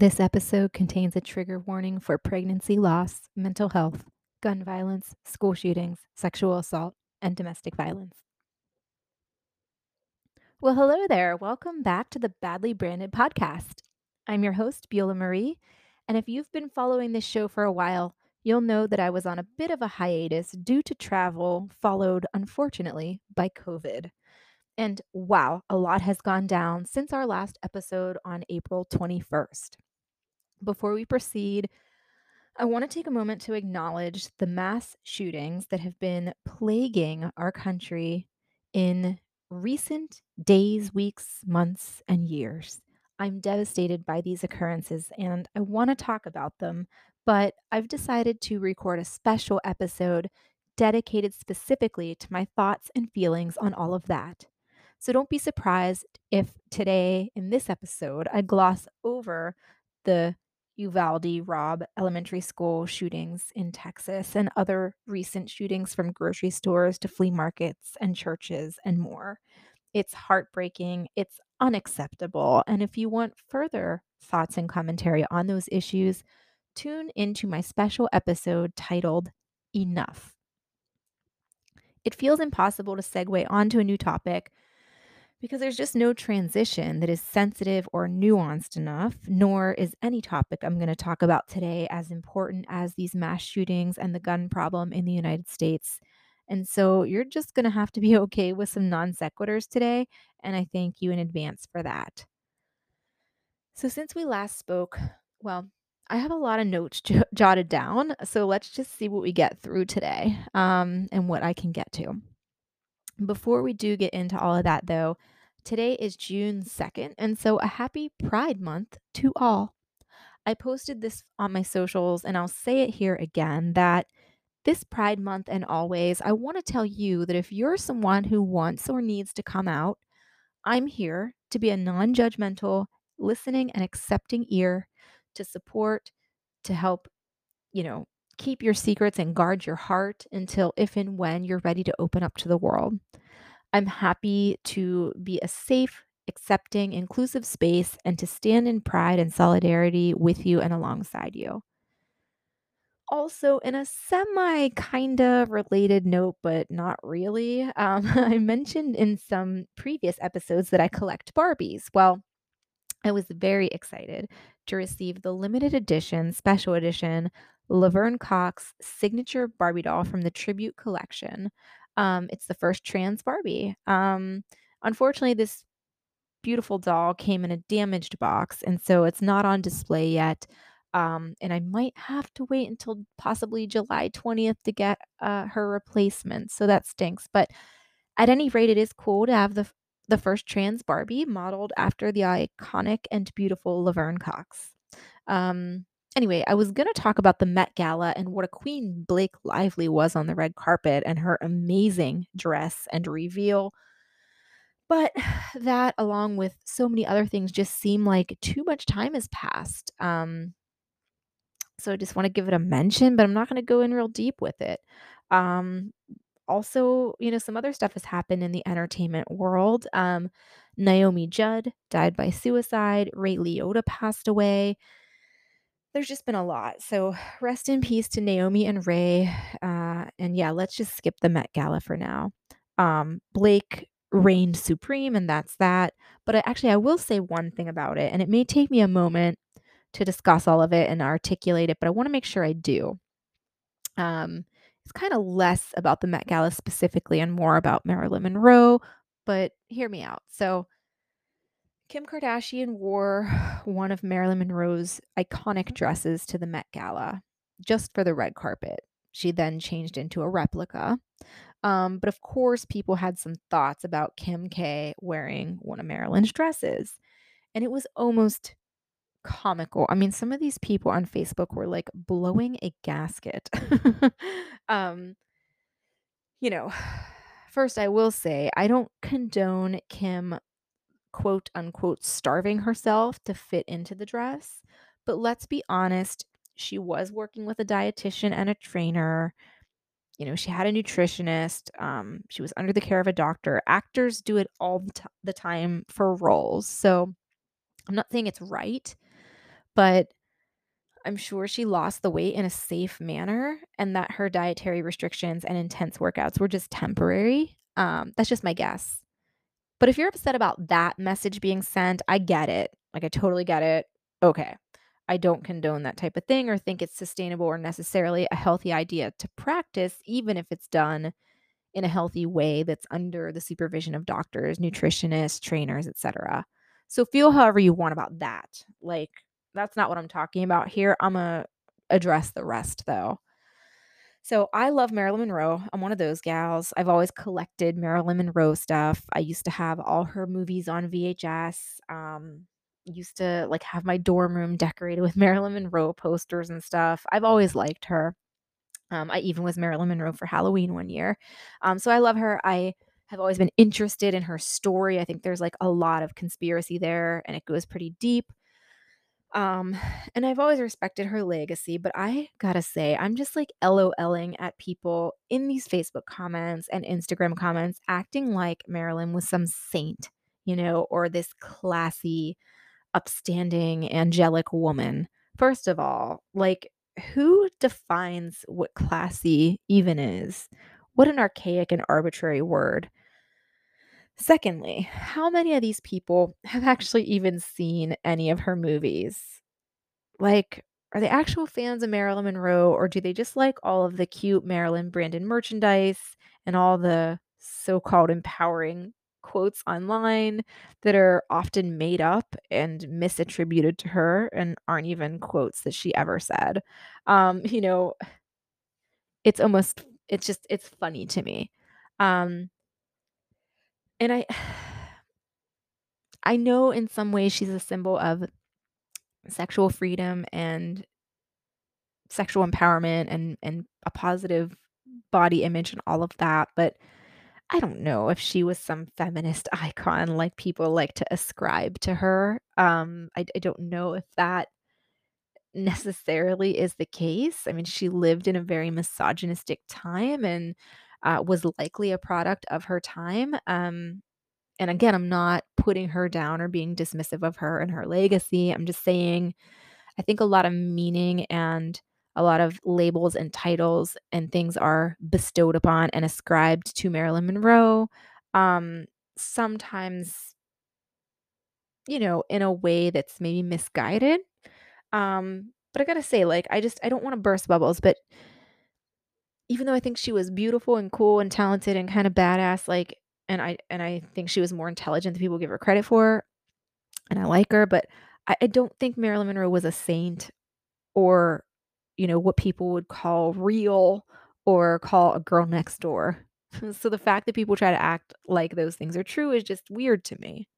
This episode contains a trigger warning for pregnancy loss, mental health, gun violence, school shootings, sexual assault, and domestic violence. Well, hello there. Welcome back to the Badly Branded podcast. I'm your host, Beulah Marie. And if you've been following this show for a while, you'll know that I was on a bit of a hiatus due to travel, followed, unfortunately, by COVID. And wow, a lot has gone down since our last episode on April 21st. Before we proceed, I want to take a moment to acknowledge the mass shootings that have been plaguing our country in recent days, weeks, months, and years. I'm devastated by these occurrences and I want to talk about them, but I've decided to record a special episode dedicated specifically to my thoughts and feelings on all of that. So don't be surprised if today in this episode I gloss over the Uvalde Robb Elementary School shootings in Texas and other recent shootings from grocery stores to flea markets and churches and more. It's heartbreaking, it's unacceptable. And if you want further thoughts and commentary on those issues, tune into my special episode titled Enough. It feels impossible to segue onto a new topic because there's just no transition that is sensitive or nuanced enough, nor is any topic I'm going to talk about today as important as these mass shootings and the gun problem in the United States. And so you're just going to have to be okay with some non sequiturs today, and I thank you in advance for that. So, since we last spoke, well, I have a lot of notes j- jotted down, so let's just see what we get through today um, and what I can get to. Before we do get into all of that, though, today is June 2nd, and so a happy Pride Month to all. I posted this on my socials, and I'll say it here again that this Pride Month and always, I want to tell you that if you're someone who wants or needs to come out, I'm here to be a non judgmental, listening, and accepting ear to support, to help, you know, keep your secrets and guard your heart until if and when you're ready to open up to the world. I'm happy to be a safe, accepting, inclusive space and to stand in pride and solidarity with you and alongside you. Also, in a semi kind of related note, but not really, um, I mentioned in some previous episodes that I collect Barbies. Well, I was very excited to receive the limited edition, special edition Laverne Cox signature Barbie doll from the Tribute Collection. Um, it's the first trans Barbie. Um, unfortunately, this beautiful doll came in a damaged box, and so it's not on display yet. Um, and I might have to wait until possibly July 20th to get uh, her replacement. So that stinks. But at any rate, it is cool to have the the first trans Barbie modeled after the iconic and beautiful Laverne Cox. Um, anyway, I was going to talk about the Met Gala and what a queen Blake Lively was on the red carpet and her amazing dress and reveal. But that, along with so many other things, just seem like too much time has passed. Um, so I just want to give it a mention, but I'm not going to go in real deep with it. Um, also, you know, some other stuff has happened in the entertainment world. Um, Naomi Judd died by suicide. Ray Liotta passed away. There's just been a lot. So rest in peace to Naomi and Ray. Uh, and yeah, let's just skip the Met Gala for now. Um, Blake reigned supreme, and that's that. But I, actually, I will say one thing about it, and it may take me a moment to discuss all of it and articulate it, but I want to make sure I do. Um, it's kind of less about the Met Gala specifically and more about Marilyn Monroe, but hear me out. So, Kim Kardashian wore one of Marilyn Monroe's iconic dresses to the Met Gala just for the red carpet. She then changed into a replica. Um, but of course, people had some thoughts about Kim K wearing one of Marilyn's dresses. And it was almost comical. I mean, some of these people on Facebook were like blowing a gasket. um, you know, first I will say I don't condone Kim quote unquote starving herself to fit into the dress, but let's be honest, she was working with a dietitian and a trainer. You know, she had a nutritionist. Um, she was under the care of a doctor. Actors do it all the, t- the time for roles. So I'm not saying it's right, but I'm sure she lost the weight in a safe manner and that her dietary restrictions and intense workouts were just temporary. Um, that's just my guess. But if you're upset about that message being sent, I get it. Like, I totally get it. Okay. I don't condone that type of thing or think it's sustainable or necessarily a healthy idea to practice, even if it's done in a healthy way that's under the supervision of doctors, nutritionists, trainers, etc. So feel however you want about that. Like that's not what I'm talking about here. I'm going to address the rest though. So I love Marilyn Monroe. I'm one of those gals. I've always collected Marilyn Monroe stuff. I used to have all her movies on VHS. Um, used to like have my dorm room decorated with Marilyn Monroe posters and stuff. I've always liked her. Um, I even was Marilyn Monroe for Halloween one year. Um, so I love her. I have always been interested in her story. I think there's like a lot of conspiracy there and it goes pretty deep. Um, and I've always respected her legacy, but I gotta say, I'm just like LOLing at people in these Facebook comments and Instagram comments acting like Marilyn was some saint, you know, or this classy, upstanding, angelic woman. First of all, like, who defines what classy even is? What an archaic and arbitrary word. Secondly, how many of these people have actually even seen any of her movies? Like, are they actual fans of Marilyn Monroe, or do they just like all of the cute Marilyn branded merchandise and all the so called empowering quotes online that are often made up and misattributed to her and aren't even quotes that she ever said? Um, you know, it's almost, it's just, it's funny to me. Um, and I I know in some ways she's a symbol of sexual freedom and sexual empowerment and and a positive body image and all of that, but I don't know if she was some feminist icon like people like to ascribe to her. Um, I, I don't know if that necessarily is the case. I mean, she lived in a very misogynistic time and uh, was likely a product of her time. Um, and again, I'm not putting her down or being dismissive of her and her legacy. I'm just saying, I think a lot of meaning and a lot of labels and titles and things are bestowed upon and ascribed to Marilyn Monroe. Um, sometimes, you know, in a way that's maybe misguided. Um, but I gotta say, like, I just I don't want to burst bubbles, but even though I think she was beautiful and cool and talented and kind of badass, like, and I and I think she was more intelligent than people give her credit for, and I like her, but I, I don't think Marilyn Monroe was a saint or, you know, what people would call real or call a girl next door. so the fact that people try to act like those things are true is just weird to me.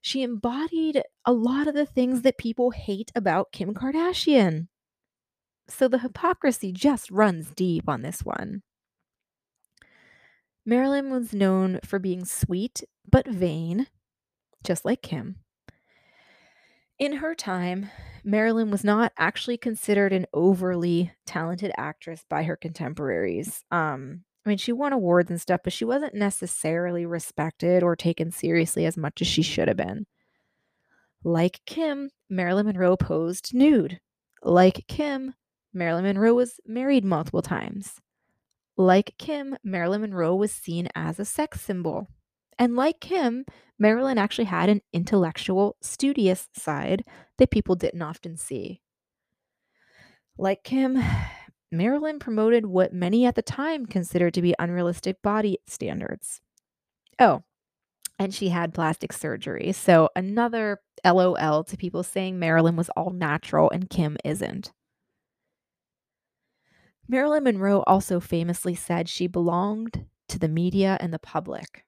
She embodied a lot of the things that people hate about Kim Kardashian. So the hypocrisy just runs deep on this one. Marilyn was known for being sweet but vain, just like Kim. In her time, Marilyn was not actually considered an overly talented actress by her contemporaries. Um, I mean, she won awards and stuff, but she wasn't necessarily respected or taken seriously as much as she should have been. Like Kim, Marilyn Monroe posed nude. Like Kim, Marilyn Monroe was married multiple times. Like Kim, Marilyn Monroe was seen as a sex symbol. And like Kim, Marilyn actually had an intellectual, studious side that people didn't often see. Like Kim, Marilyn promoted what many at the time considered to be unrealistic body standards. Oh, and she had plastic surgery. So, another LOL to people saying Marilyn was all natural and Kim isn't. Marilyn Monroe also famously said she belonged to the media and the public.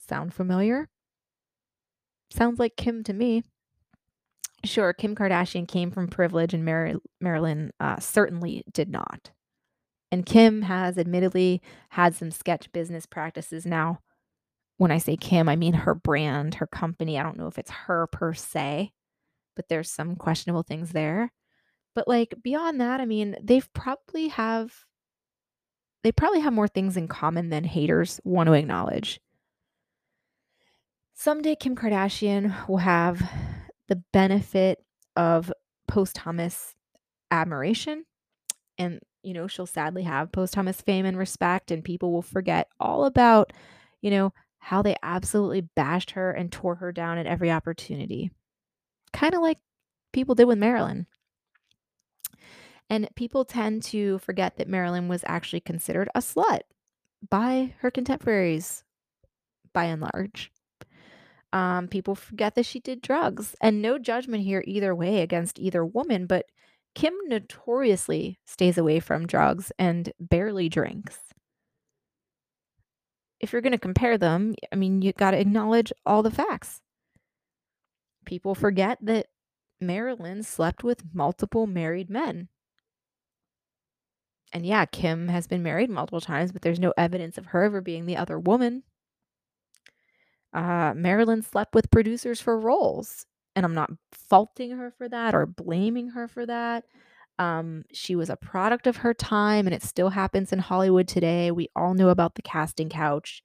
Sound familiar? Sounds like Kim to me. Sure, Kim Kardashian came from privilege, and Mar- Marilyn uh, certainly did not. And Kim has admittedly had some sketch business practices now. When I say Kim, I mean her brand, her company. I don't know if it's her per se, but there's some questionable things there. But, like, beyond that, I mean, they've probably have they probably have more things in common than haters want to acknowledge. Someday Kim Kardashian will have the benefit of posthumous admiration. And, you know, she'll sadly have posthumous fame and respect, and people will forget all about, you know, how they absolutely bashed her and tore her down at every opportunity. Kind of like people did with Marilyn. And people tend to forget that Marilyn was actually considered a slut by her contemporaries, by and large. Um, people forget that she did drugs, and no judgment here either way against either woman, but Kim notoriously stays away from drugs and barely drinks. If you're going to compare them, I mean, you got to acknowledge all the facts. People forget that Marilyn slept with multiple married men. And yeah, Kim has been married multiple times, but there's no evidence of her ever being the other woman. Uh, Marilyn slept with producers for roles, and I'm not faulting her for that or blaming her for that. Um, she was a product of her time, and it still happens in Hollywood today. We all know about the casting couch.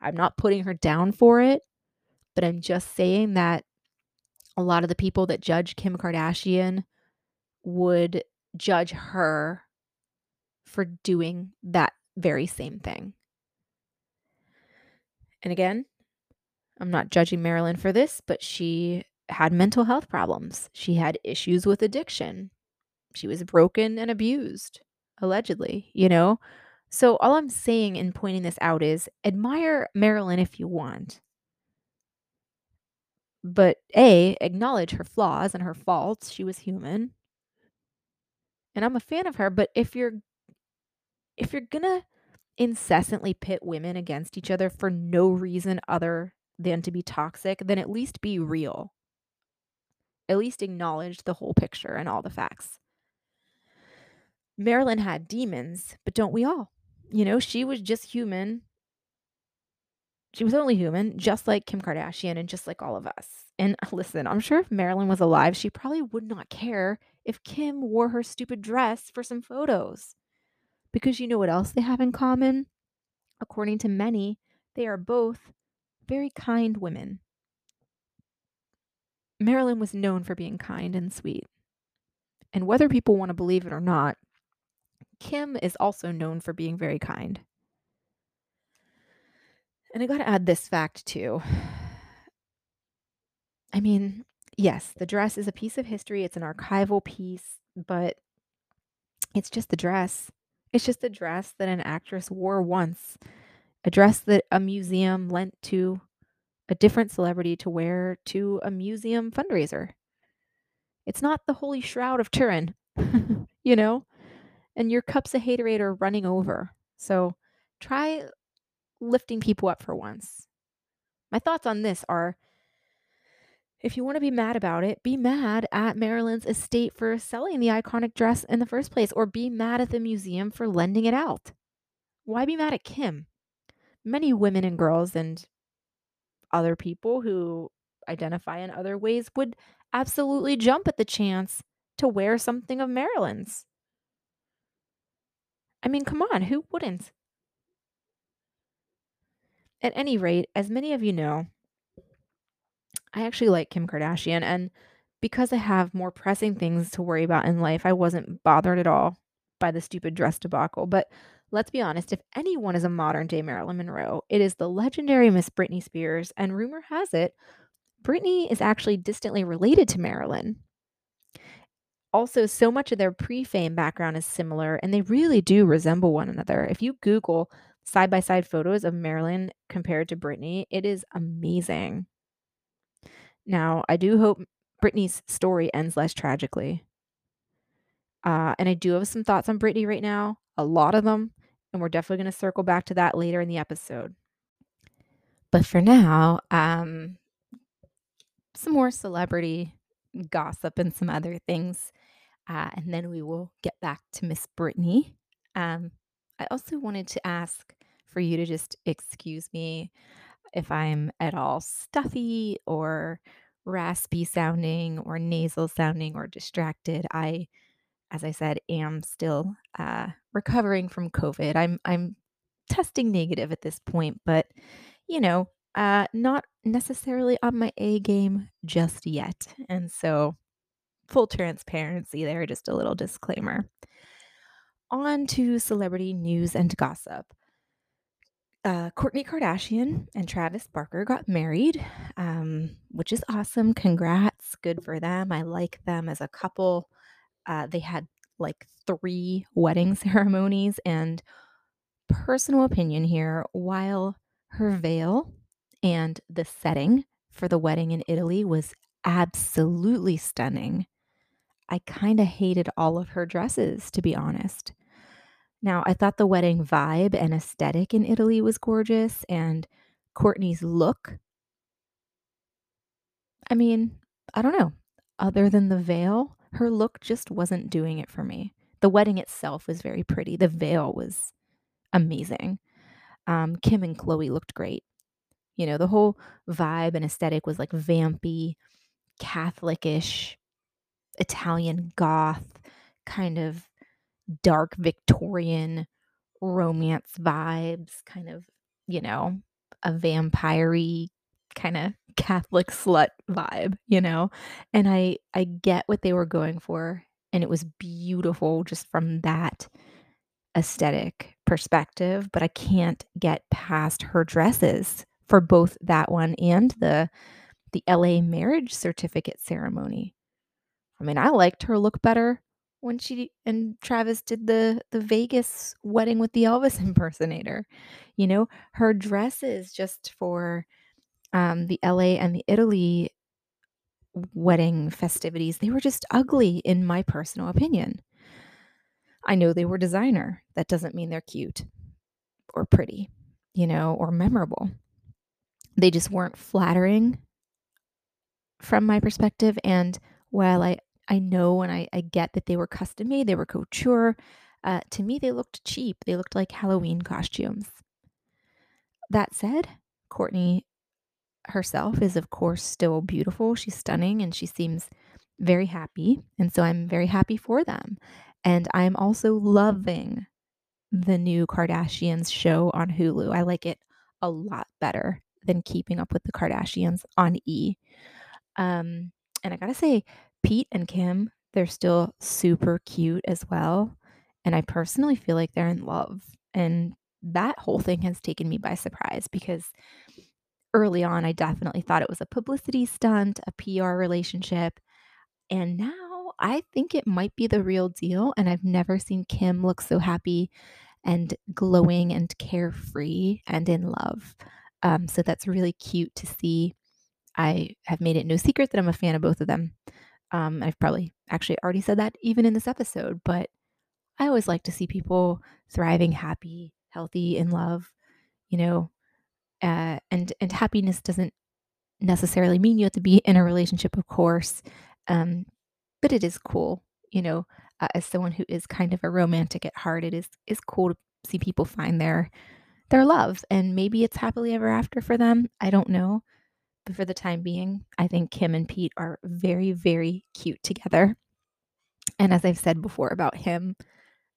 I'm not putting her down for it, but I'm just saying that a lot of the people that judge Kim Kardashian would judge her for doing that very same thing. And again, I'm not judging Marilyn for this, but she had mental health problems. She had issues with addiction. She was broken and abused, allegedly, you know? So, all I'm saying in pointing this out is admire Marilyn if you want. But A, acknowledge her flaws and her faults. She was human. And I'm a fan of her, but if you're if you're to incessantly pit women against each other for no reason other than to be toxic, then at least be real. At least acknowledge the whole picture and all the facts. Marilyn had demons, but don't we all? You know, she was just human. She was only human, just like Kim Kardashian and just like all of us. And listen, I'm sure if Marilyn was alive, she probably would not care if Kim wore her stupid dress for some photos. Because you know what else they have in common? According to many, they are both very kind women. Marilyn was known for being kind and sweet. And whether people want to believe it or not, Kim is also known for being very kind. And I got to add this fact too. I mean, yes, the dress is a piece of history, it's an archival piece, but it's just the dress. It's just a dress that an actress wore once, a dress that a museum lent to a different celebrity to wear to a museum fundraiser. It's not the holy shroud of Turin, you know? And your cups of haterade are running over. So try lifting people up for once. My thoughts on this are if you want to be mad about it, be mad at Marilyn's estate for selling the iconic dress in the first place, or be mad at the museum for lending it out. Why be mad at Kim? Many women and girls and other people who identify in other ways would absolutely jump at the chance to wear something of Marilyn's. I mean, come on, who wouldn't? At any rate, as many of you know, I actually like Kim Kardashian, and because I have more pressing things to worry about in life, I wasn't bothered at all by the stupid dress debacle. But let's be honest, if anyone is a modern day Marilyn Monroe, it is the legendary Miss Britney Spears, and rumor has it, Britney is actually distantly related to Marilyn. Also, so much of their pre fame background is similar, and they really do resemble one another. If you Google side by side photos of Marilyn compared to Britney, it is amazing. Now, I do hope Britney's story ends less tragically. Uh, and I do have some thoughts on Britney right now, a lot of them, and we're definitely going to circle back to that later in the episode. But for now, um, some more celebrity gossip and some other things, uh, and then we will get back to Miss Britney. Um, I also wanted to ask for you to just excuse me if I'm at all stuffy or raspy sounding or nasal sounding or distracted. I, as I said, am still uh, recovering from COVID. I'm I'm testing negative at this point, but you know, uh, not necessarily on my A game just yet. And so full transparency there, just a little disclaimer. On to celebrity news and gossip. Uh, Kourtney Kardashian and Travis Barker got married, um, which is awesome. Congrats. Good for them. I like them as a couple. Uh, they had like three wedding ceremonies, and personal opinion here while her veil and the setting for the wedding in Italy was absolutely stunning. I kind of hated all of her dresses, to be honest. Now, I thought the wedding vibe and aesthetic in Italy was gorgeous, and Kourtney's look. I mean, I don't know. Other than the veil, her look just wasn't doing it for me. The wedding itself was very pretty. The veil was amazing. Um, Kim and Khloé looked great. You know, the whole vibe and aesthetic was like vampy, Catholicish, Italian goth, kind of dark Victorian romance vibes, kind of, you know, a vampire kind of Catholic slut vibe, you know? And I I get what they were going for and it was beautiful just from that aesthetic perspective, but I can't get past her dresses for both that one and the the LA marriage certificate ceremony. I mean, I liked her look better when she and Travis did the the Vegas wedding with the Elvis impersonator. You know, her dresses just for um, the LA and the Italy wedding festivities, they were just ugly in my personal opinion. I know they were designer. That doesn't mean they're cute or pretty, you know, or memorable. They just weren't flattering from my perspective. And while I, I know and I, I get that they were custom made, they were couture, uh, to me, they looked cheap. They looked like Halloween costumes. That said, Kourtney herself is, of course, still beautiful. She's stunning and she seems very happy. And so I'm very happy for them. And I'm also loving the new Kardashians show on Hulu. I like it a lot better than Keeping Up with the Kardashians on E. Um, and I gotta say, Pete and Kim, they're still super cute as well. And I personally feel like they're in love. And that whole thing has taken me by surprise because early on, I definitely thought it was a publicity stunt, a PR relationship. And now I think it might be the real deal. And I've never seen Kim look so happy and glowing and carefree and in love. Um, so that's really cute to see. I have made it no secret that I'm a fan of both of them. Um, I've probably actually already said that even in this episode, but I always like to see people thriving, happy, healthy, in love. You know, uh, and and happiness doesn't necessarily mean you have to be in a relationship, of course, um, but it is cool, you know, uh, as someone who is kind of a romantic at heart, it is is cool to see people find their their love, and maybe it's happily ever after for them. I don't know, but for the time being, I think Kim and Pete are very very cute together. And as I've said before about him,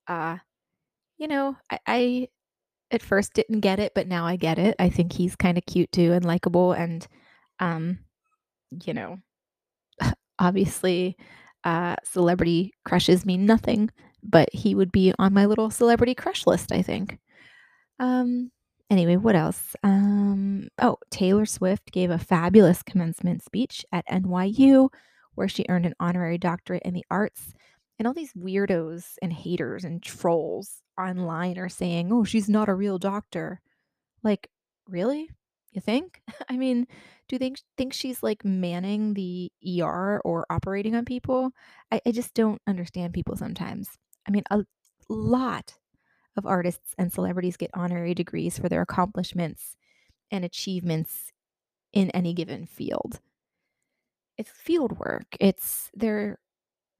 uh, you know, I, I at first didn't get it, but now I get it. I think he's kind of cute too and likable and um you know, obviously uh celebrity crushes mean nothing, but he would be on my little celebrity crush list, I think. Um anyway, what else? Um oh, Taylor Swift gave a fabulous commencement speech at NYU where she earned an honorary doctorate in the arts and all these weirdos and haters and trolls online are saying, "Oh, she's not a real doctor." Like, really? You think? I mean, do they think she's like manning the ER or operating on people? I, I just don't understand people sometimes. I mean, a lot of artists and celebrities get honorary degrees for their accomplishments and achievements in any given field. It's field work. It's they're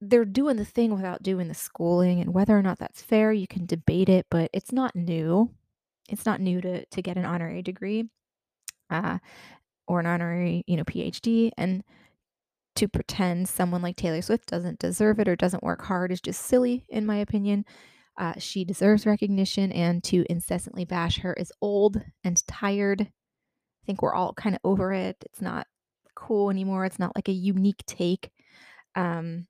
they're doing the thing without doing the schooling and whether or not that's fair you can debate it but it's not new it's not new to to get an honorary degree uh, or an honorary you know phd and to pretend someone like taylor swift doesn't deserve it or doesn't work hard is just silly in my opinion uh, she deserves recognition and to incessantly bash her is old and tired. I think we're all kind of over it. It's not cool anymore. It's not like a unique take. Um,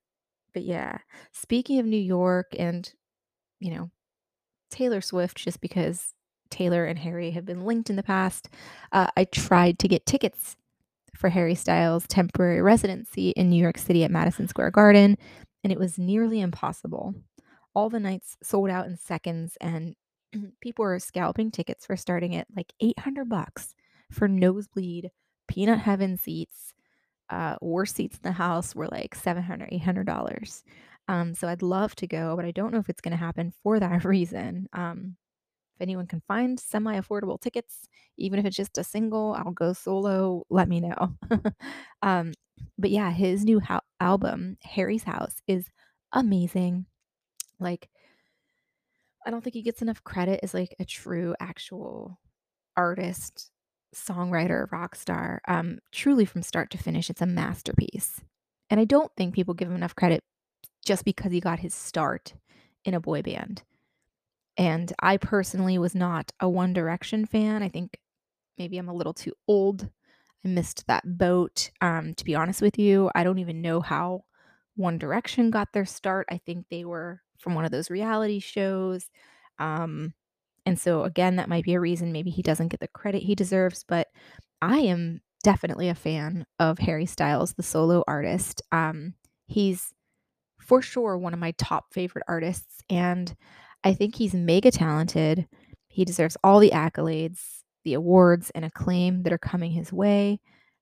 but yeah, speaking of New York and, you know, Taylor Swift, just because Taylor and Harry have been linked in the past, uh, I tried to get tickets for Harry Styles' temporary residency in New York City at Madison Square Garden, and it was nearly impossible. All the nights sold out in seconds, and people were scalping tickets for starting at like 800 bucks for nosebleed peanut heaven seats. Uh, worst seats in the house were like 700 800 dollars. Um, so I'd love to go, but I don't know if it's going to happen for that reason. Um, if anyone can find semi affordable tickets, even if it's just a single, I'll go solo. Let me know. um, but yeah, his new ho- album, Harry's House, is amazing. Like, I don't think he gets enough credit as like a true, actual artist, songwriter, rock star. Um, truly, from start to finish, it's a masterpiece. And I don't think people give him enough credit just because he got his start in a boy band. And I personally was not a One Direction fan. I think maybe I'm a little too old. I missed that boat. Um, to be honest with you, I don't even know how One Direction got their start. I think they were from one of those reality shows. Um, and so, again, that might be a reason maybe he doesn't get the credit he deserves. But I am definitely a fan of Harry Styles, the solo artist. Um, he's for sure one of my top favorite artists. And I think he's mega talented. He deserves all the accolades, the awards, and acclaim that are coming his way.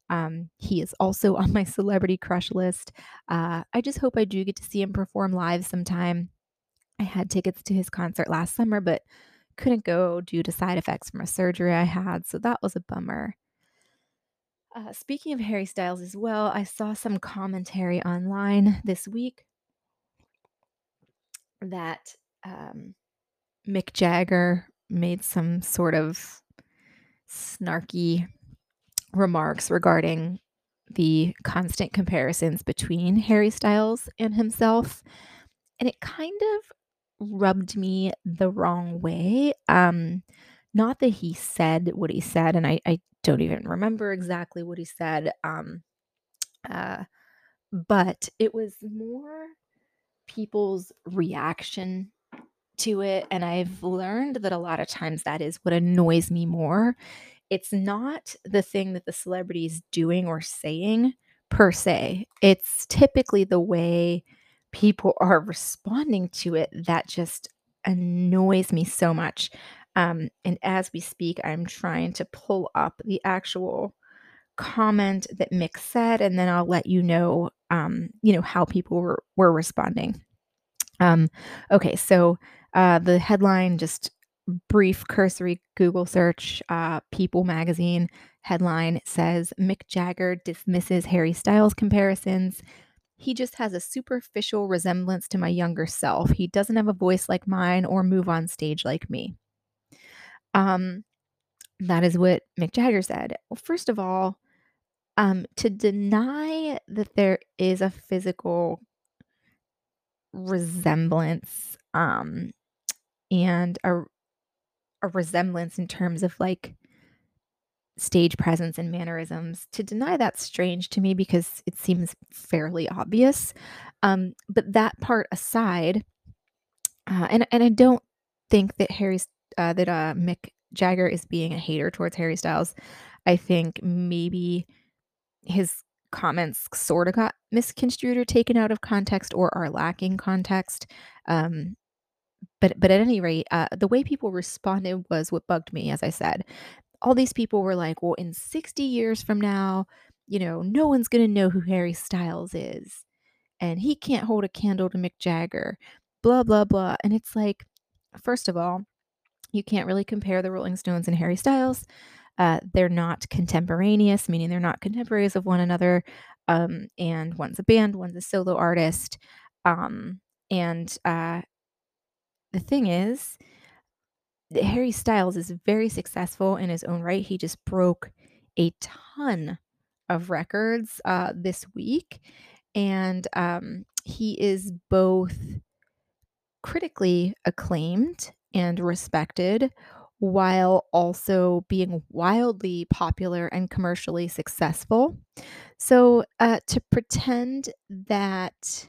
Um, he is also on my celebrity crush list. Uh, I just hope I do get to see him perform live sometime. I had tickets to his concert last summer, but couldn't go due to side effects from a surgery I had, so that was a bummer. Uh, speaking of Harry Styles as well, I saw some commentary online this week that um, Mick Jagger made some sort of snarky remarks regarding the constant comparisons between Harry Styles and himself. And it kind of rubbed me the wrong way. Um, not that he said what he said, and I, I don't even remember exactly what he said. Um, uh, but it was more people's reaction to it. And I've learned that a lot of times that is what annoys me more. It's not the thing that the celebrity is doing or saying per se, it's typically the way people are responding to it that just annoys me so much. Um, and as we speak, I'm trying to pull up the actual comment that Mick said, and then I'll let you know, um, you know, how people were, were responding. Um, okay, so uh, the headline, just brief cursory Google search, uh, People magazine headline says Mick Jagger dismisses Harry Styles comparisons. He just has a superficial resemblance to my younger self. He doesn't have a voice like mine or move on stage like me. Um, that is what Mick Jagger said. Well, first of all, um, to deny that there is a physical resemblance um, and a, a resemblance in terms of like stage presence and mannerisms. To deny that's strange to me because it seems fairly obvious. Um, but that part aside, uh, and and I don't think that Harry's uh, that uh, Mick Jagger is being a hater towards Harry Styles. I think maybe his comments sort of got misconstrued or taken out of context or are lacking context. Um, but but at any rate, uh, the way people responded was what bugged me. As I said, all these people were like, "Well, in 60 years from now, you know, no one's gonna know who Harry Styles is, and he can't hold a candle to Mick Jagger." Blah blah blah. And it's like, first of all, you can't really compare the Rolling Stones and Harry Styles. Uh, they're not contemporaneous, meaning they're not contemporaries of one another. Um, and one's a band, one's a solo artist. Um, and uh, the thing is, Harry Styles is very successful in his own right. He just broke a ton of records uh, this week, and um, he is both critically acclaimed and respected while also being wildly popular and commercially successful. So, uh, to pretend that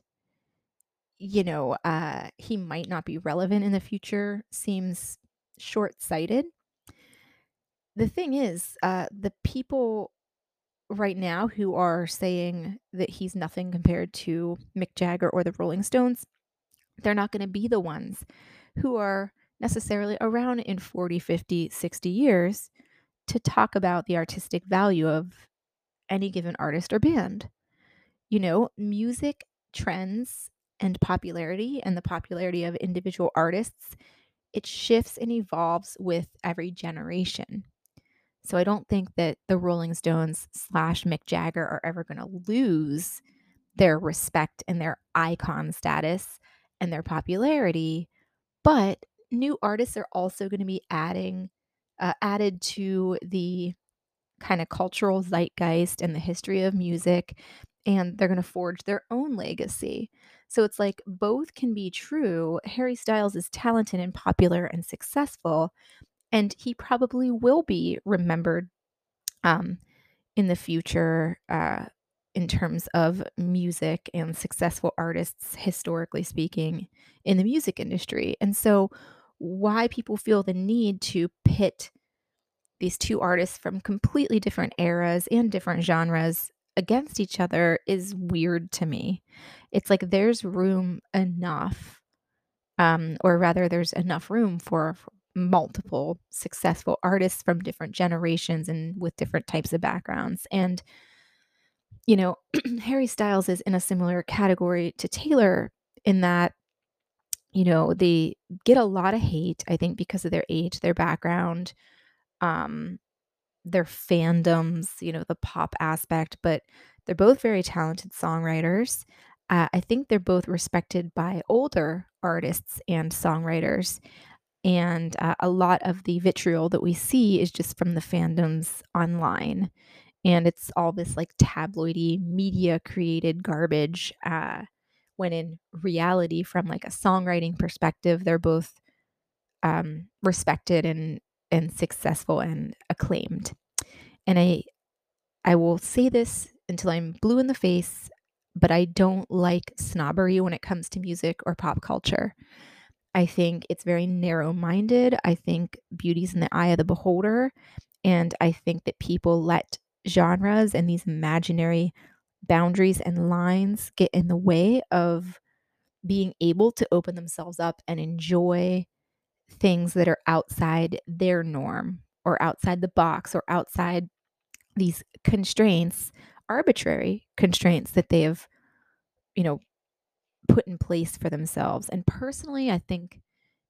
you know, uh, he might not be relevant in the future seems short-sighted. The thing is, uh, the people right now who are saying that he's nothing compared to Mick Jagger or the Rolling Stones, they're not gonna be the ones who are necessarily around in 40, 50, 60 years to talk about the artistic value of any given artist or band. You know, music trends and popularity and the popularity of individual artists, it shifts and evolves with every generation. So I don't think that the Rolling Stones slash Mick Jagger are ever going to lose their respect and their icon status and their popularity, but new artists are also going to be adding uh, added to the kind of cultural zeitgeist and the history of music and they're going to forge their own legacy. So it's like both can be true. Harry Styles is talented and popular and successful, and he probably will be remembered um, in the future uh, in terms of music and successful artists, historically speaking, in the music industry. And so, why people feel the need to pit these two artists from completely different eras and different genres against each other is weird to me. It's like there's room enough, um, or rather, there's enough room for, for multiple successful artists from different generations and with different types of backgrounds. And, you know, Harry Styles is in a similar category to Taylor in that, you know, they get a lot of hate, I think, because of their age, their background, um, their fandoms, you know, the pop aspect, but they're both very talented songwriters. Uh, I think they're both respected by older artists and songwriters. And uh, a lot of the vitriol that we see is just from the fandoms online. And it's all this like tabloidy media created garbage. Uh, when in reality, from like a songwriting perspective, they're both um, respected and and successful and acclaimed. And I I will say this until I'm blue in the face, but I don't like snobbery when it comes to music or pop culture. I think it's very narrow minded. I think beauty's in the eye of the beholder. And I think that people let genres and these imaginary boundaries and lines get in the way of being able to open themselves up and enjoy things that are outside their norm or outside the box or outside these constraints, arbitrary constraints that they have, you know, put in place for themselves. And personally, I think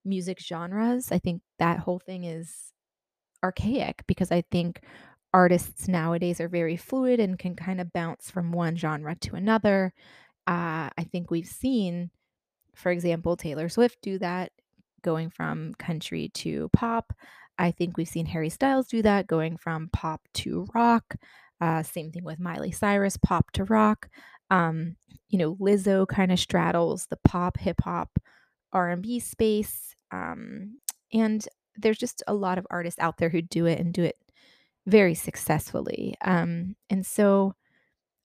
music genres, I think that whole thing is archaic because I think artists nowadays are very fluid and can kind of bounce from one genre to another. Uh, I think we've seen, for example, Taylor Swift do that going from country to pop. I think we've seen Harry Styles do that, going from pop to rock. Uh, same thing with Miley Cyrus, pop to rock. Um, you know, Lizzo kind of straddles the pop, hip hop, R and B space, um, and there's just a lot of artists out there who do it and do it very successfully. Um, and so,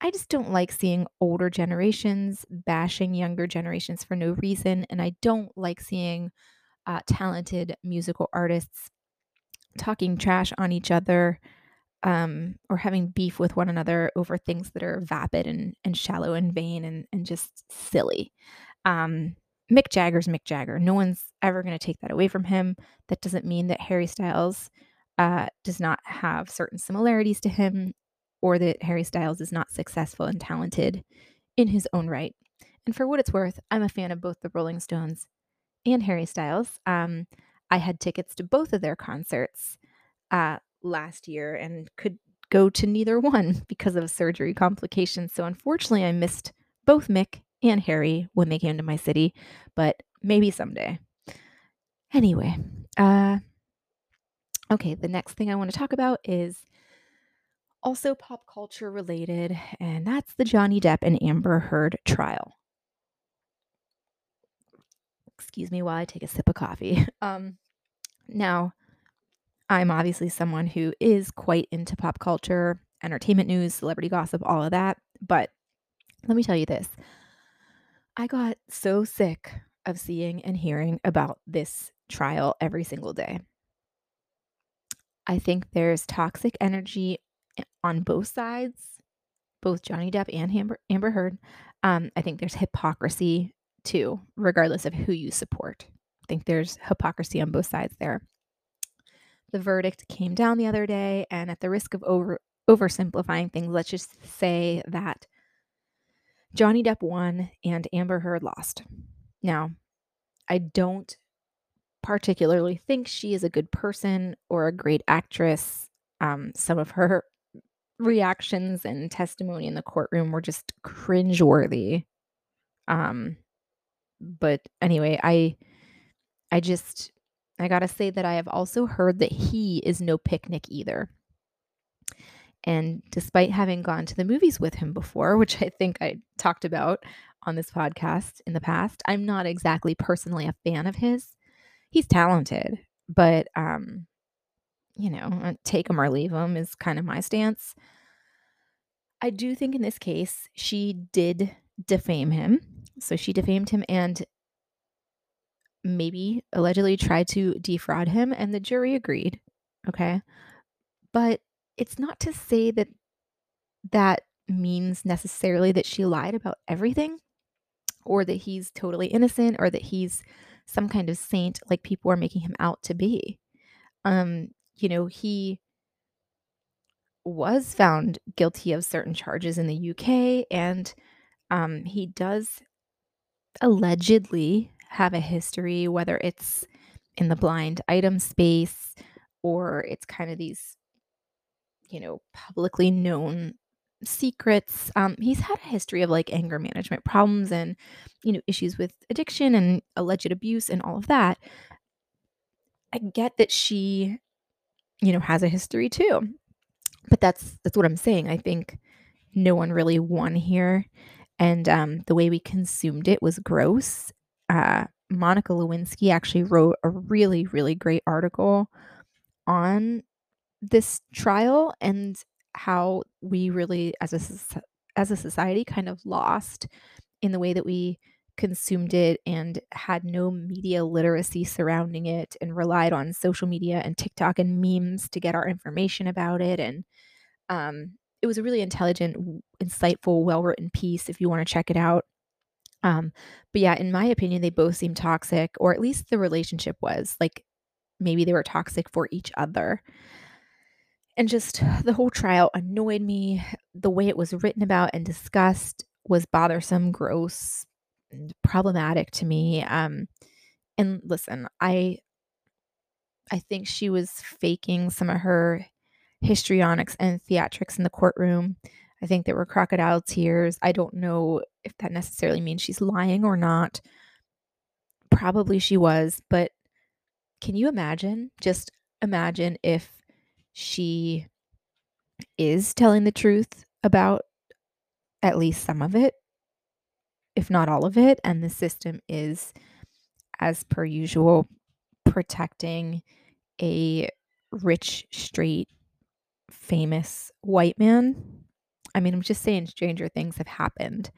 I just don't like seeing older generations bashing younger generations for no reason, and I don't like seeing uh, talented musical artists talking trash on each other um, or having beef with one another over things that are vapid and, and shallow and vain and, and just silly. Um, Mick Jagger's Mick Jagger. No one's ever going to take that away from him. That doesn't mean that Harry Styles uh, does not have certain similarities to him or that Harry Styles is not successful and talented in his own right. And for what it's worth, I'm a fan of both the Rolling Stones and Harry Styles. Um, I had tickets to both of their concerts uh, last year and could go to neither one because of surgery complications. So unfortunately, I missed both Mick and Harry when they came to my city, but maybe someday. Anyway, uh, okay, the next thing I want to talk about is also pop culture related, and that's the Johnny Depp and Amber Heard trial excuse me while I take a sip of coffee. Um, now, I'm obviously someone who is quite into pop culture, entertainment news, celebrity gossip, all of that. But let me tell you this I got so sick of seeing and hearing about this trial every single day. I think there's toxic energy eh, on both sides, both Johnny Depp and Amber, Amber Heard. Um, I think there's hypocrisy too, regardless of who you support. I think there's hypocrisy on both sides there. The verdict came down the other day, and at the risk of over oversimplifying things, let's just say that Johnny Depp won and Amber Heard lost. Now, I don't particularly think she is a good person or a great actress. Um, some of her reactions and testimony in the courtroom were just cringeworthy. Um, but anyway, I I just I gotta say that I have also heard that he is no picnic either. And despite having gone to the movies with him before, which I think I talked about on this podcast in the past, I'm not exactly personally a fan of his. He's talented, but um, you know, take him or leave him is kind of my stance. I do think in this case she did defame him. So she defamed him and maybe allegedly tried to defraud him, and the jury agreed. Okay. But it's not to say that that means necessarily that she lied about everything or that he's totally innocent or that he's some kind of saint like people are making him out to be. Um, you know, he was found guilty of certain charges in the UK and um, he does allegedly have a history, whether it's in the blind item space or it's kind of these, you know, publicly known secrets. Um, he's had a history of like anger management problems and, you know, issues with addiction and alleged abuse and all of that. I get that she, you know, has a history too. But that's that's what I'm saying. I think no one really won here and um, the way we consumed it was gross. Uh, Monica Lewinsky actually wrote a really, really great article on this trial and how we really, as a as a society, kind of lost in the way that we consumed it and had no media literacy surrounding it and relied on social media and TikTok and memes to get our information about it and um, it was a really intelligent, insightful, well written piece if you want to check it out. Um, but yeah, in my opinion, they both seem toxic, or at least the relationship was like maybe they were toxic for each other. And just the whole trial annoyed me. The way it was written about and discussed was bothersome, gross, and problematic to me. Um, and listen, I I think she was faking some of her histrionics and theatrics in the courtroom. I think there were crocodile tears. I don't know if that necessarily means she's lying or not. Probably she was, but can you imagine? Just imagine if she is telling the truth about at least some of it, if not all of it, and the system is, as per usual, protecting a rich, straight famous white man. I mean, I'm just saying stranger things have happened.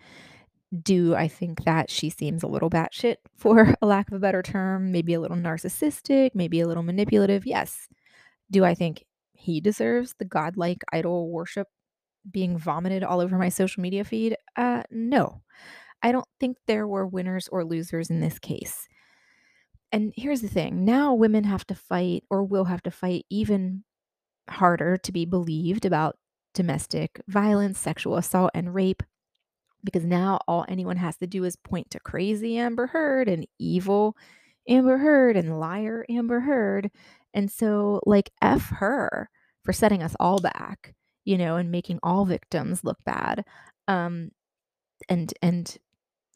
Do I think that she seems a little batshit, for a lack of a better term? Maybe a little narcissistic, maybe a little manipulative? Yes. Do I think he deserves the godlike idol worship being vomited all over my social media feed? Uh, no. I don't think there were winners or losers in this case. And here's the thing now women have to fight or will have to fight even harder to be believed about domestic violence, sexual assault, and rape because now all anyone has to do is point to crazy Amber Heard and evil Amber Heard and liar Amber Heard. And so, like, F her for setting us all back, you know, and making all victims look bad. Um, and, and,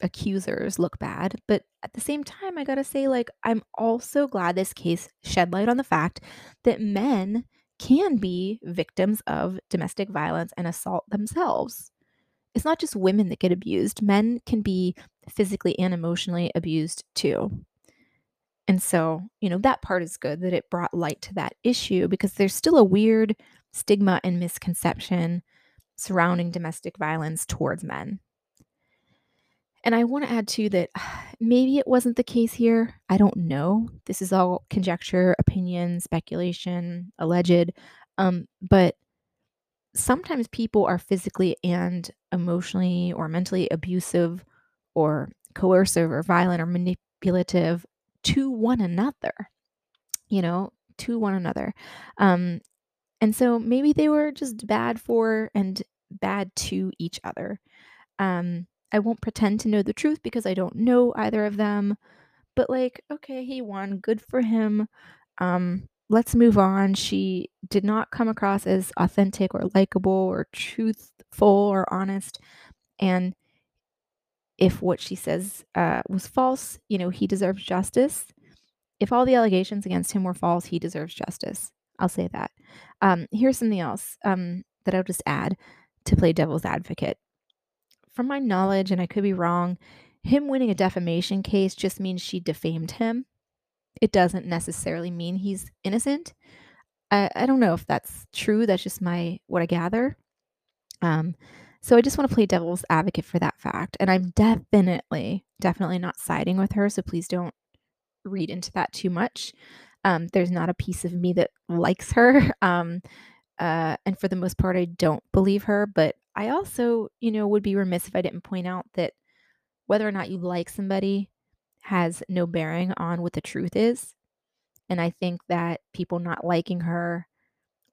accusers look bad but at the same time i gotta say like i'm also glad this case shed light on the fact that men can be victims of domestic violence and assault themselves. It's not just women that get abused, men can be physically and emotionally abused too. And so, you know, that part is good that it brought light to that issue because there's still a weird stigma and misconception surrounding domestic violence towards men. And I want to add too that maybe it wasn't the case here. I don't know. This is all conjecture, opinion, speculation, alleged. Um, but sometimes people are physically and emotionally or mentally abusive or coercive or violent or manipulative to one another, you know, to one another. Um, and so maybe they were just bad for and bad to each other. Um, I won't pretend to know the truth because I don't know either of them. But like, okay, he won. Good for him. Um, let's move on. She did not come across as authentic or likable or truthful or honest. And if what she says uh, was false, you know, he deserves justice. If all the allegations against him were false, he deserves justice. I'll say that. Um, here's something else um, that I'll just add to play devil's advocate. From my knowledge, and I could be wrong, him winning a defamation case just means she defamed him. It doesn't necessarily mean he's innocent. I, I don't know if that's true. That's just my what I gather. Um, so I just want to play devil's advocate for that fact. And I'm definitely, definitely not siding with her. So please don't read into that too much. Um, there's not a piece of me that likes her. Um, uh, and for the most part, I don't believe her. But I also, you know, would be remiss if I didn't point out that whether or not you like somebody has no bearing on what the truth is. And I think that people not liking her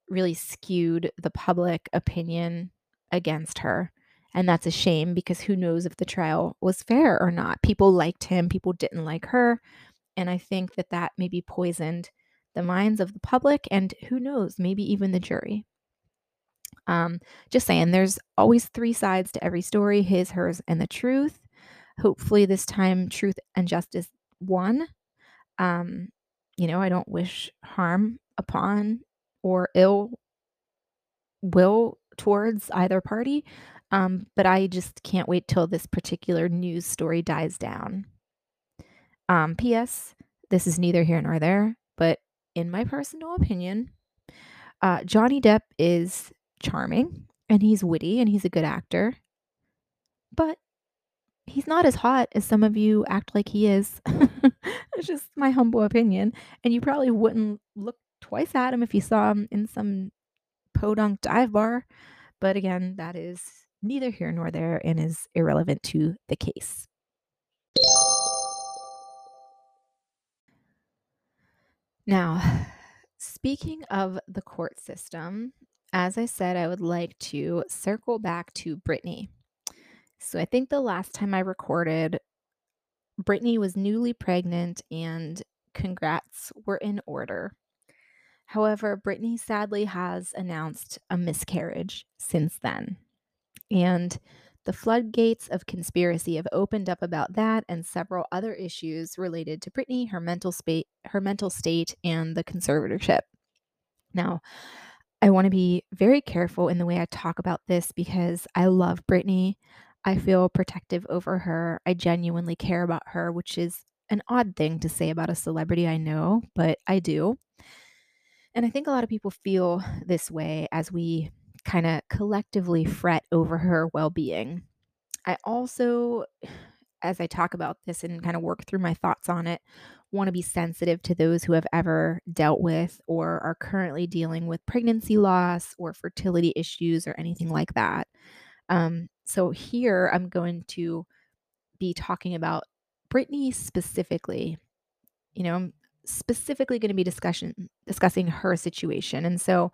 really skewed the public opinion against her. And that's a shame because who knows if the trial was fair or not. People liked him, people didn't like her. And I think that that maybe poisoned the minds of the public and who knows, maybe even the jury. Um, just saying, there's always three sides to every story his, hers, and the truth. Hopefully, this time, truth and justice won. Um, you know, I don't wish harm upon or ill will towards either party. Um, but I just can't wait till this particular news story dies down. Um, P.S. This is neither here nor there, but in my personal opinion, uh, Johnny Depp is charming and he's witty and he's a good actor, but he's not as hot as some of you act like he is. It's just my humble opinion. And you probably wouldn't look twice at him if you saw him in some podunk dive bar. But again, that is neither here nor there and is irrelevant to the case. Now, speaking of the court system, as I said, I would like to circle back to Britney. So I think the last time I recorded, Britney was newly pregnant and congrats were in order. However, Britney sadly has announced a miscarriage since then. And the floodgates of conspiracy have opened up about that and several other issues related to Britney, her mental state, her mental state, and the conservatorship. Now, I want to be very careful in the way I talk about this because I love Britney. I feel protective over her. I genuinely care about her, which is an odd thing to say about a celebrity I know, but I do. And I think a lot of people feel this way as we kind of collectively fret over her well being. I also, as I talk about this and kind of work through my thoughts on it, want to be sensitive to those who have ever dealt with or are currently dealing with pregnancy loss or fertility issues or anything like that. Um, so here I'm going to be talking about Britney specifically. You know, I'm specifically going to be discussion discussing her situation. And so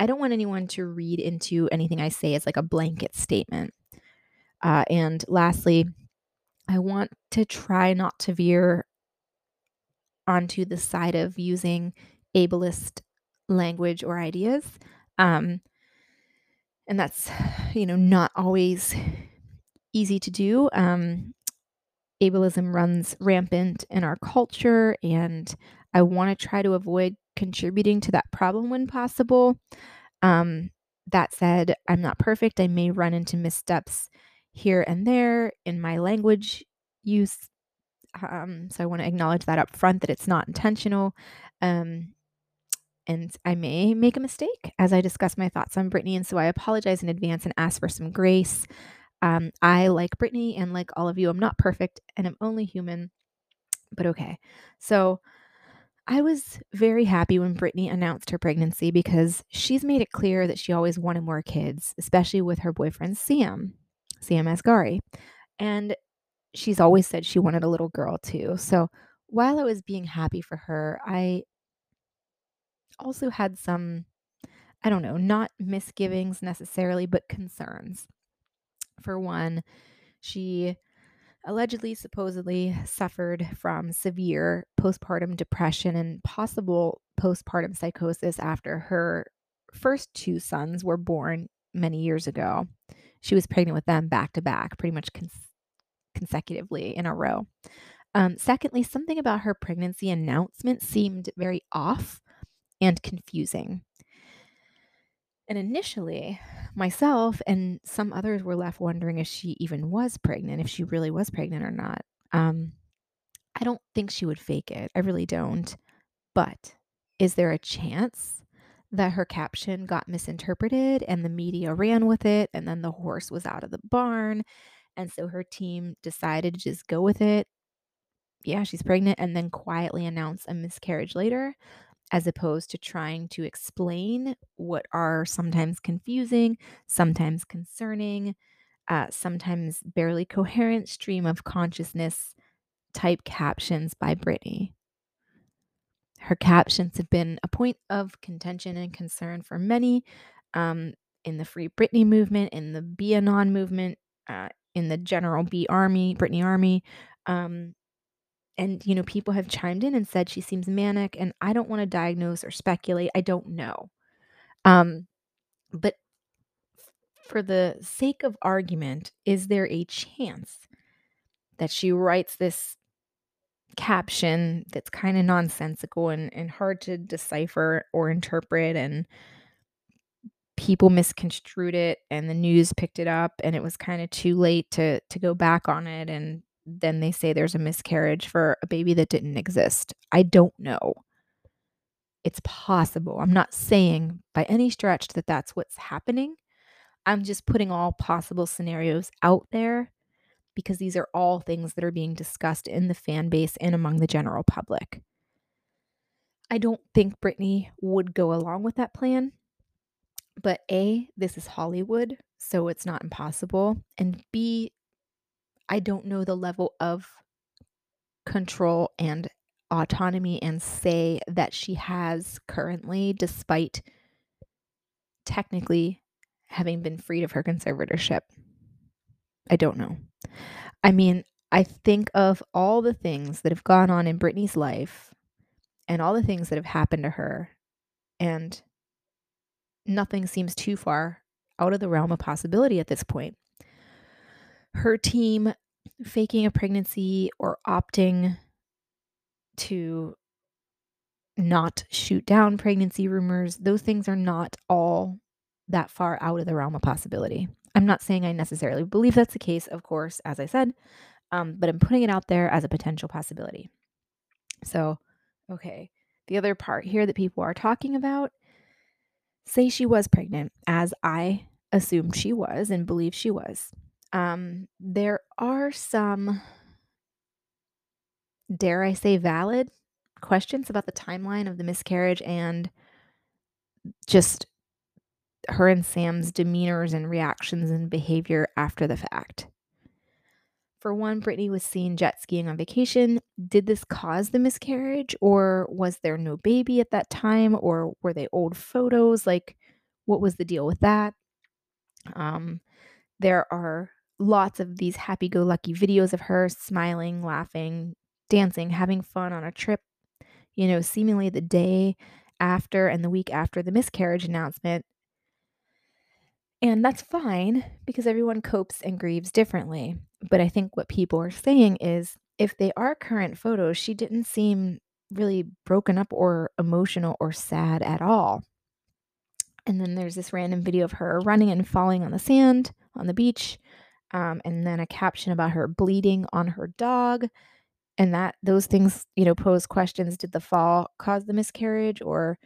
I don't want anyone to read into anything I say as like a blanket statement. Uh, and lastly, I want to try not to veer onto the side of using ableist language or ideas. Um, and that's, you know, not always easy to do. Um, ableism runs rampant in our culture, and I want to try to avoid contributing to that problem when possible. Um, that said, I'm not perfect. I may run into missteps here and there in my language use. Um, so I want to acknowledge that up front that it's not intentional. Um, and I may make a mistake as I discuss my thoughts on Britney. And so I apologize in advance and ask for some grace. Um, I, like Britney and like all of you, I'm not perfect and I'm only human, but okay. So I was very happy when Britney announced her pregnancy because she's made it clear that she always wanted more kids, especially with her boyfriend Sam, Sam Asghari. And she's always said she wanted a little girl too. So while I was being happy for her, I also had some, I don't know, not misgivings necessarily, but concerns. For one, she allegedly, supposedly suffered from severe postpartum depression and possible postpartum psychosis after her first two sons were born many years ago. She was pregnant with them back to back, pretty much cons- consecutively in a row. Um, secondly, something about her pregnancy announcement seemed very off and confusing. And initially, myself and some others were left wondering if she even was pregnant, if she really was pregnant or not. Um, I don't think she would fake it. I really don't. But is there a chance that her caption got misinterpreted and the media ran with it and then the horse was out of the barn? And so her team decided to just go with it. Yeah, she's pregnant and then quietly announce a miscarriage later as opposed to trying to explain what are sometimes confusing, sometimes concerning, uh, sometimes barely coherent stream of consciousness type captions by Britney. Her captions have been a point of contention and concern for many um, in the Free Britney movement, in the BAnon movement, uh, in the general B Army, Britney Army. Um, and you know people have chimed in and said she seems manic and i don't want to diagnose or speculate i don't know. Um but for the sake of argument is there a chance that she writes this caption that's kind of nonsensical and, and hard to decipher or interpret and people misconstrued it and the news picked it up and it was kind of too late to to go back on it and then they say there's a miscarriage for a baby that didn't exist. I don't know. It's possible. I'm not saying by any stretch that that's what's happening. I'm just putting all possible scenarios out there because these are all things that are being discussed in the fan base and among the general public. I don't think Britney would go along with that plan. But A, this is Hollywood, so it's not impossible. And B, I don't know the level of control and autonomy and say that she has currently, despite technically having been freed of her conservatorship. I don't know. I mean, I think of all the things that have gone on in Britney's life and all the things that have happened to her, and nothing seems too far out of the realm of possibility at this point her team faking a pregnancy or opting to not shoot down pregnancy rumors, those things are not all that far out of the realm of possibility. I'm not saying I necessarily believe that's the case, of course, as I said, um, but I'm putting it out there as a potential possibility. So, okay, the other part here that people are talking about say she was pregnant, as I assumed she was and believe she was. Um, there are some, dare I say, valid questions about the timeline of the miscarriage and just her and Sam's demeanors and reactions and behavior after the fact. For one, Britney was seen jet skiing on vacation. Did this cause the miscarriage, or was there no baby at that time, or were they old photos? Like, what was the deal with that? Um, there are lots of these happy go lucky videos of her smiling, laughing, dancing, having fun on a trip, you know, seemingly the day after and the week after the miscarriage announcement. And that's fine because everyone copes and grieves differently. But I think what people are saying is if they are current photos, she didn't seem really broken up or emotional or sad at all. And then there's this random video of her running and falling on the sand on the beach um, and then a caption about her bleeding on her dog and that those things you know pose questions did the fall cause the miscarriage or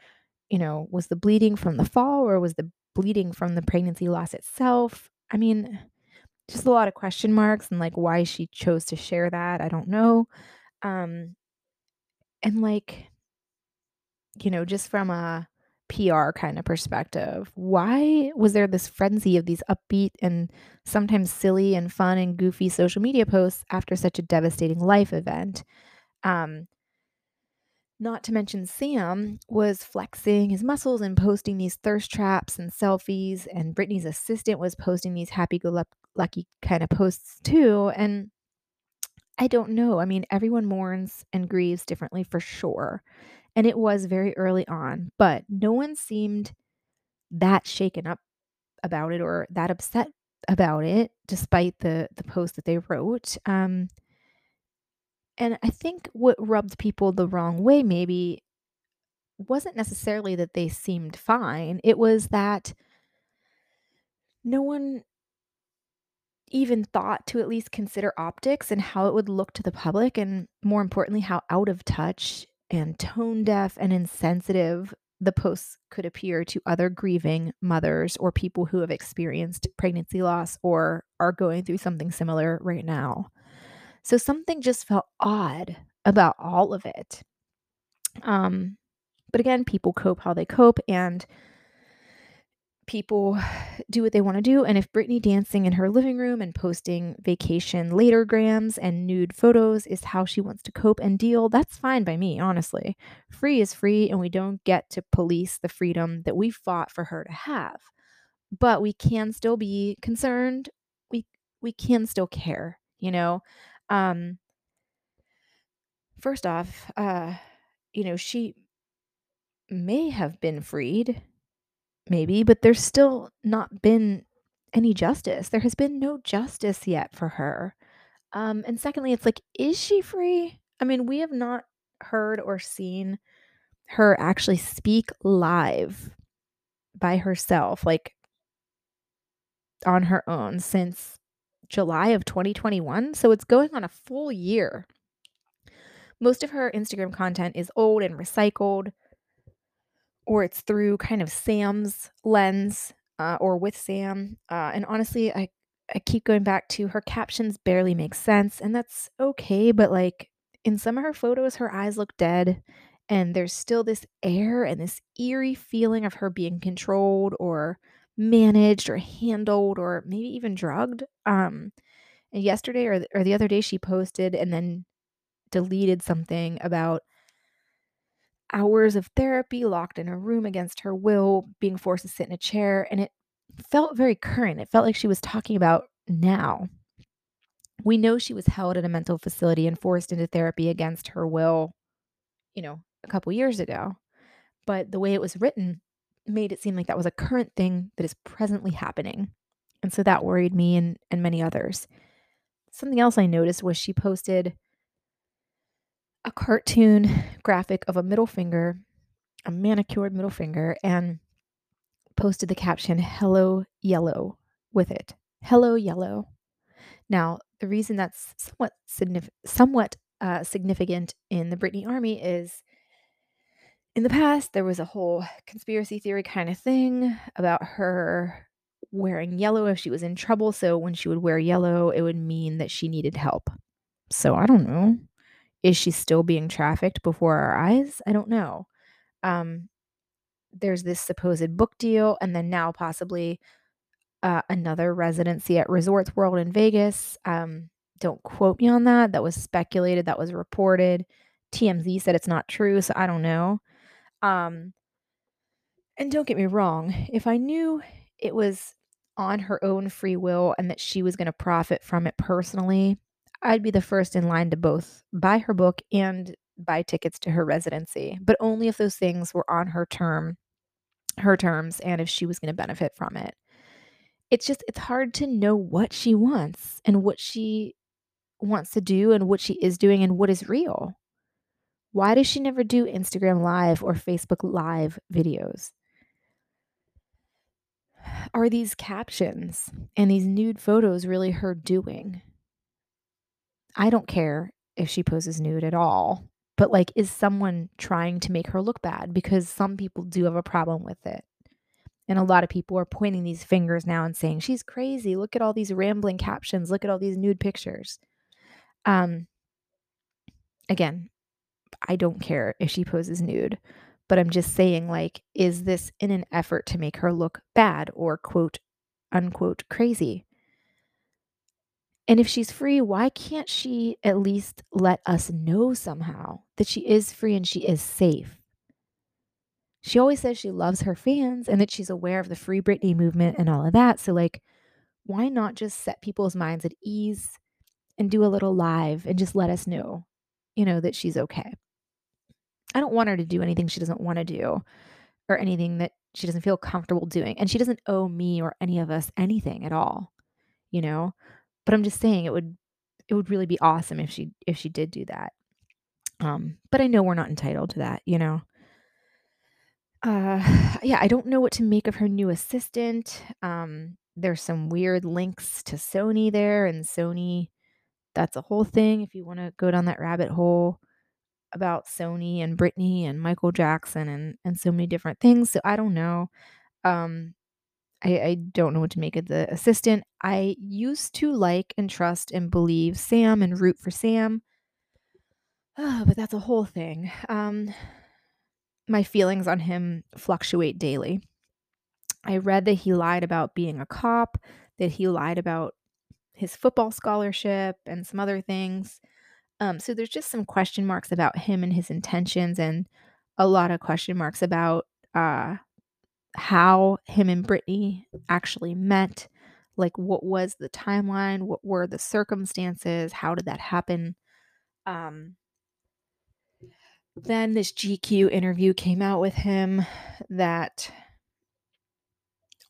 you know was the bleeding from the fall or was the bleeding from the pregnancy loss itself i mean just a lot of question marks and, like, why she chose to share that, I don't know. Um and, like you know, just from a PR kinda perspective, why was there this frenzy of these upbeat and sometimes silly and fun and goofy social media posts after such a devastating life event? Um not to mention Sam was flexing his muscles and posting these thirst traps and selfies, and Britney's assistant was posting these happy-go-lucky kinda posts too, and I don't know, I mean, everyone mourns and grieves differently for sure, and it was very early on, but no one seemed that shaken up about it or that upset about it despite the the post that they wrote, um and I think what rubbed people the wrong way maybe wasn't necessarily that they seemed fine, it was that no one even thought to at least consider optics and how it would look to the public, and more importantly, how out of touch and tone deaf and insensitive the posts could appear to other grieving mothers or people who have experienced pregnancy loss or are going through something similar right now. So something just felt odd about all of it. Um, but again, people cope how they cope, and people do what they wanna do, and if Britney dancing in her living room and posting vacation later-grams and nude photos is how she wants to cope and deal, that's fine by me, honestly. Free is free, and we don't get to police the freedom that we fought for her to have. But we can still be concerned, we we can still care, you know? Um first off, uh, you know, she may have been freed, maybe, but there's still not been any justice. There has been no justice yet for her. Um, and secondly, it's like, is she free? I mean, we have not heard or seen her actually speak live by herself, like on her own since July of 2021, so it's going on a full year. Most of her Instagram content is old and recycled or it's through kind of Sam's lens, uh, or with Sam, uh, and honestly, I I keep going back to her captions barely make sense, and that's okay, but, like, in some of her photos, her eyes look dead, and there's still this air and this eerie feeling of her being controlled or managed or handled or maybe even drugged, um, and yesterday or the or the other day, she posted and then deleted something about hours of therapy, locked in a room against her will, being forced to sit in a chair, and it felt very current. It felt like she was talking about now. We know she was held at a mental facility and forced into therapy against her will, you know, a couple years ago, but the way it was written made it seem like that was a current thing that is presently happening, and so that worried me and and many others. Something else I noticed was she posted a cartoon graphic of a middle finger, a manicured middle finger, and posted the caption, "Hello, yellow," with it. "Hello, yellow." Now, the reason that's somewhat somewhat, uh, significant in the Britney army is in the past, there was a whole conspiracy theory kinda thing about her wearing yellow if she was in trouble, so when she would wear yellow, it would mean that she needed help. So, I don't know. Is she still being trafficked before our eyes? I don't know. Um, there's this supposed book deal, and then now possibly, uh, another residency at Resorts World in Vegas. Um, don't quote me on that. That was speculated, that was reported. TMZ said it's not true, so I don't know. Um and don't get me wrong, if I knew it was on her own free will and that she was gonna profit from it personally, I'd be the first in line to both buy her book and buy tickets to her residency, but only if those things were on her term her terms and if she was gonna benefit from it. It's just it's hard to know what she wants and what she wants to do and what she is doing and what is real. Why does she never do Instagram Live or Facebook Live videos? Are these captions and these nude photos really her doing? I don't care if she poses nude at all, but, like, is someone trying to make her look bad? Because some people do have a problem with it. And a lot of people are pointing these fingers now and saying, she's crazy. Look at all these rambling captions. Look at all these nude pictures. Um, again, I don't care if she poses nude, but I'm just saying, like, is this in an effort to make her look bad or quote unquote crazy? And if she's free, why can't she at least let us know somehow that she is free and she is safe? She always says she loves her fans and that she's aware of the Free Britney movement and all of that. So, like, why not just set people's minds at ease and do a little live and just let us know, you know, that she's okay? I don't want her to do anything she doesn't want to do or anything that she doesn't feel comfortable doing. And she doesn't owe me or any of us anything at all, you know? But I'm just saying it would it would really be awesome if she if she did do that. Um, but I know we're not entitled to that, you know. Uh yeah, I don't know what to make of her new assistant. Um, there's some weird links to Sony there and Sony that's a whole thing if you want to go down that rabbit hole about Sony and Britney and Michael Jackson and and so many different things. So I don't know. Um I, I don't know what to make of the assistant. I used to like and trust and believe Sam and root for Sam. Oh, but that's a whole thing. Um my feelings on him fluctuate daily. I read that he lied about being a cop, that he lied about his football scholarship and some other things. Um, so there's just some question marks about him and his intentions, and a lot of question marks about uh, how him and Britney actually met. Like, what was the timeline? What were the circumstances? How did that happen? Um, then this GQ interview came out with him that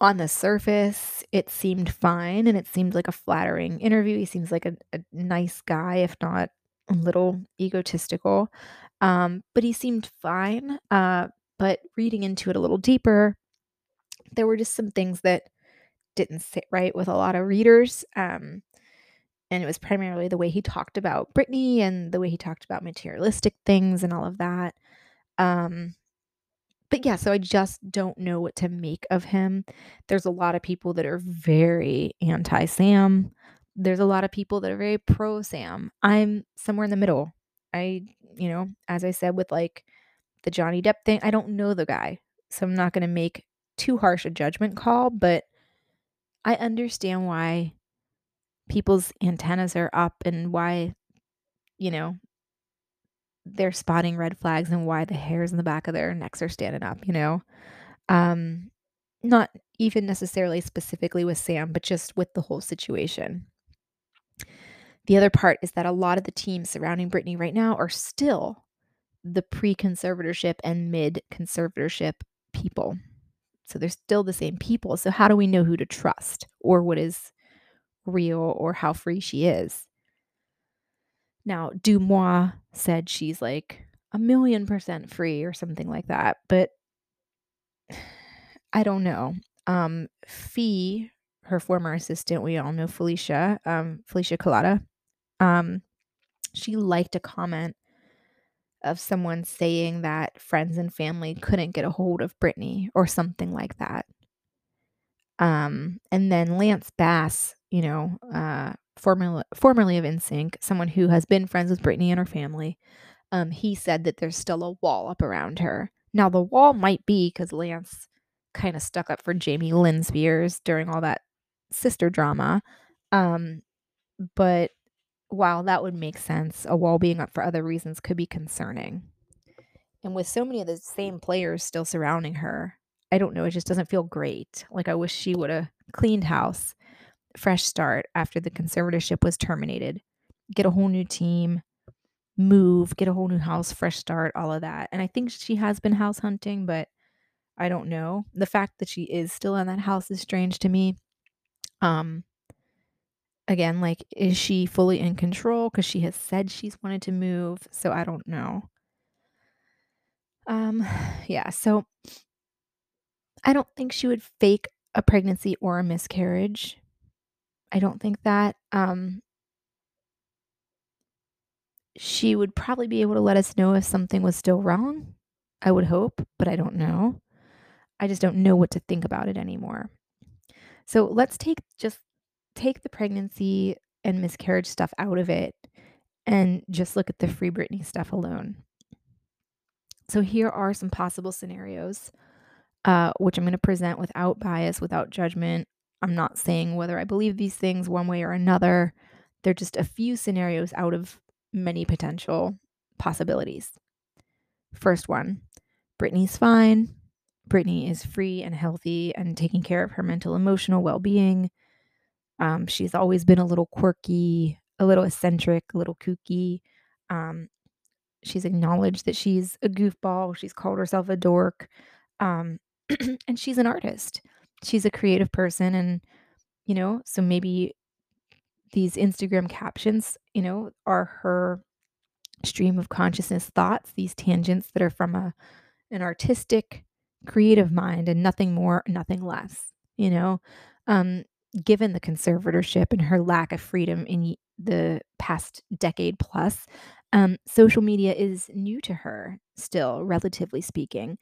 on the surface it seemed fine and it seemed like a flattering interview. He seems like a, a nice guy, if not a little egotistical. Um, but he seemed fine. Uh, but reading into it a little deeper, there were just some things that didn't sit right with a lot of readers. Um, and it was primarily the way he talked about Britney and the way he talked about materialistic things and all of that. Um, but yeah, so I just don't know what to make of him. There's a lot of people that are very anti Sam. There's a lot of people that are very pro Sam. I'm somewhere in the middle. I, you know, as I said with like the Johnny Depp thing, I don't know the guy. So I'm not going to make too harsh a judgment call, but I understand why people's antennas are up and why, you know, they're spotting red flags and why the hairs in the back of their necks are standing up, you know? Um, not even necessarily specifically with Sam, but just with the whole situation. The other part is that a lot of the teams surrounding Britney right now are still the pre conservatorship and mid conservatorship people. So they're still the same people. So, how do we know who to trust or what is real or how free she is? Now, DeuxMoi said she's like a million percent free or something like that, but I don't know. Um, Fee, her former assistant, we all know Felicia, um, Felicia Culotta, um, she liked a comment of someone saying that friends and family couldn't get a hold of Britney or something like that. Um, and then Lance Bass, you know, uh, formerly formerly of NSYNC, someone who has been friends with Britney and her family, um, he said that there's still a wall up around her. Now the wall might be because Lance kind of stuck up for Jamie Lynn Spears during all that sister drama. Um, but while that would make sense, a wall being up for other reasons could be concerning. And with so many of the same players still surrounding her, I don't know, it just doesn't feel great. Like I wish she would have cleaned house, fresh start after the conservatorship was terminated, get a whole new team, move, get a whole new house, fresh start, all of that. And I think she has been house hunting, but I don't know. The fact that she is still in that house is strange to me. Um again, like is she fully in control cuz she has said she's wanted to move, so I don't know. Um yeah, so I don't think she would fake a pregnancy or a miscarriage. I don't think that. Um, she would probably be able to let us know if something was still wrong. I would hope, but I don't know. I just don't know what to think about it anymore. So let's take just take the pregnancy and miscarriage stuff out of it and just look at the Free Britney stuff alone. So here are some possible scenarios, uh, which I'm going to present without bias, without judgment. I'm not saying whether I believe these things one way or another. They're just a few scenarios out of many potential possibilities. First one Britney's fine. Britney is free and healthy and taking care of her mental emotional well being. Um, she's always been a little quirky, a little eccentric, a little kooky. Um, she's acknowledged that she's a goofball. She's called herself a dork. Um, and she's an artist. She's a creative person. And, you know, so maybe these Instagram captions, you know, are her stream of consciousness thoughts, these tangents that are from a an artistic, creative mind and nothing more, nothing less, you know. Um, given the conservatorship and her lack of freedom in the past decade plus, um, social media is new to her still, relatively speaking.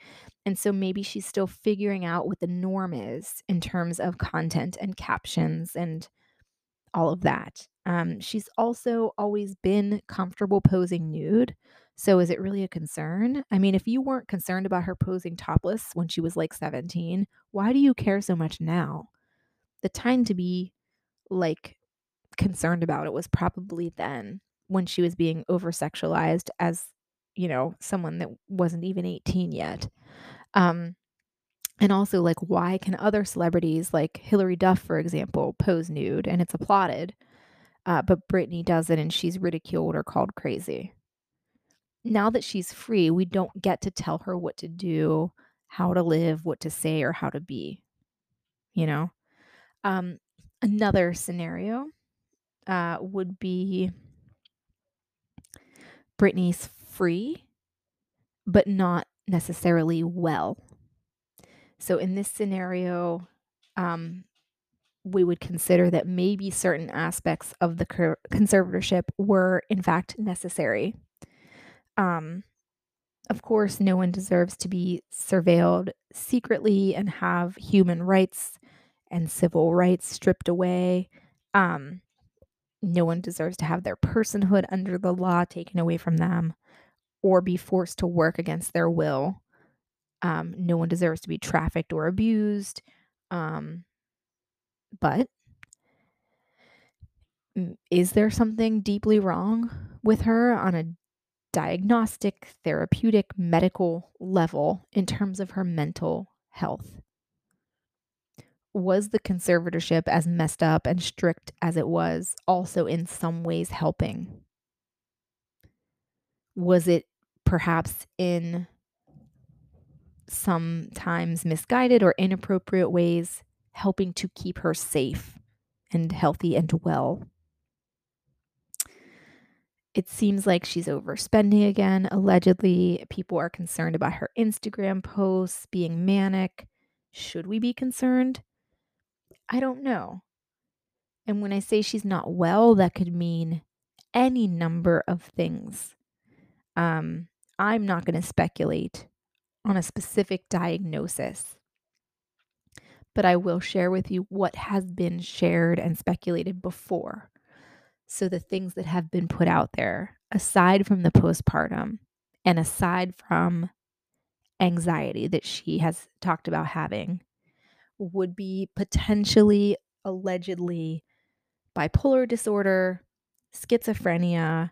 And so maybe she's still figuring out what the norm is in terms of content and captions and all of that. Um, she's also always been comfortable posing nude. So is it really a concern? I mean, if you weren't concerned about her posing topless when she was like 17, why do you care so much now? The time to be like concerned about it was probably then when she was being over sexualized as, you know, someone that wasn't even 18 yet. Um, and also, like, why can other celebrities, like Hilary Duff, for example, pose nude and it's applauded, uh, but Britney does it and she's ridiculed or called crazy? Now that she's free, we don't get to tell her what to do, how to live, what to say, or how to be. You know? Um, another scenario uh, would be Britney's free, but not necessarily well. So in this scenario, um, we would consider that maybe certain aspects of the conservatorship were in fact necessary. Um, of course, no one deserves to be surveilled secretly and have human rights and civil rights stripped away. Um, no one deserves to have their personhood under the law taken away from them or be forced to work against their will. Um, no one deserves to be trafficked or abused. Um, but is there something deeply wrong with her on a diagnostic, therapeutic, medical level in terms of her mental health? Was the conservatorship, as messed up and strict as it was, also in some ways helping? Was it perhaps in sometimes misguided or inappropriate ways, helping to keep her safe and healthy and well. It seems like she's overspending again. Allegedly, people are concerned about her Instagram posts being manic. Should we be concerned? I don't know. And when I say she's not well, that could mean any number of things. Um, I'm not going to speculate on a specific diagnosis. But I will share with you what has been shared and speculated before. So, the things that have been put out there, aside from the postpartum and aside from anxiety that she has talked about having, would be potentially, allegedly, bipolar disorder, schizophrenia,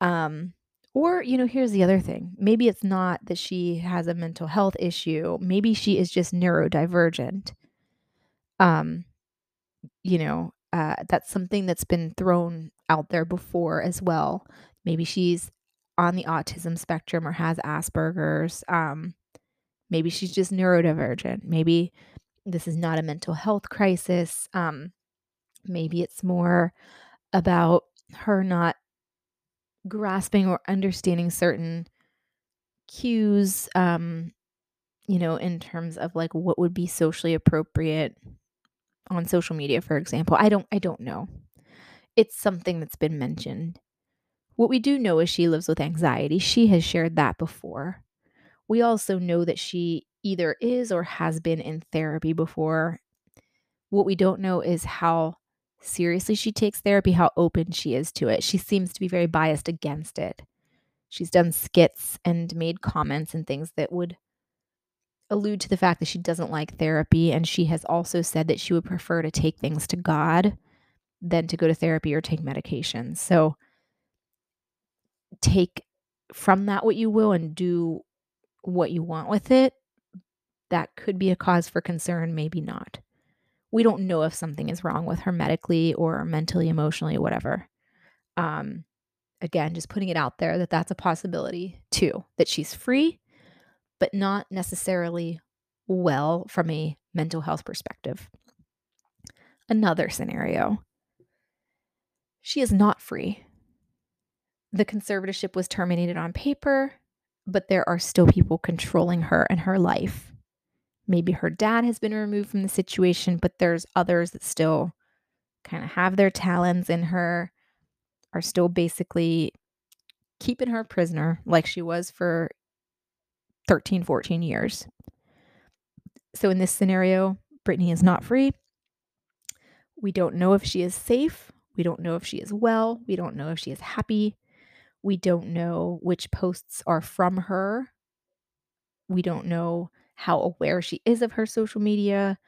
um, or, you know, here's the other thing. Maybe it's not that she has a mental health issue. Maybe she is just neurodivergent. Um, you know, uh, that's something that's been thrown out there before as well. Maybe she's on the autism spectrum or has Asperger's. Um, maybe she's just neurodivergent. Maybe this is not a mental health crisis. Um, maybe it's more about her not grasping or understanding certain cues um you know in terms of like what would be socially appropriate on social media for example. I don't i don't know. It's something that's been mentioned. What we do know is she lives with anxiety. She has shared that before. We also know that she either is or has been in therapy before. What we don't know is how seriously she takes therapy, how open she is to it. She seems to be very biased against it. She's done skits and made comments and things that would allude to the fact that she doesn't like therapy. And she has also said that she would prefer to take things to God than to go to therapy or take medication. So take from that what you will and do what you want with it. That could be a cause for concern, maybe not. We don't know if something is wrong with her medically or mentally, emotionally, whatever. Um, again, just putting it out there that that's a possibility too, that she's free, but not necessarily well from a mental health perspective. Another scenario she is not free. The conservatorship was terminated on paper, but there are still people controlling her and her life. Maybe her dad has been removed from the situation, but there's others that still kind of have their talons in her, are still basically keeping her prisoner like she was for 13, 14 years. So in this scenario, Britney is not free. We don't know if she is safe. We don't know if she is well. We don't know if she is happy. We don't know which posts are from her. We don't know how aware she is of her social media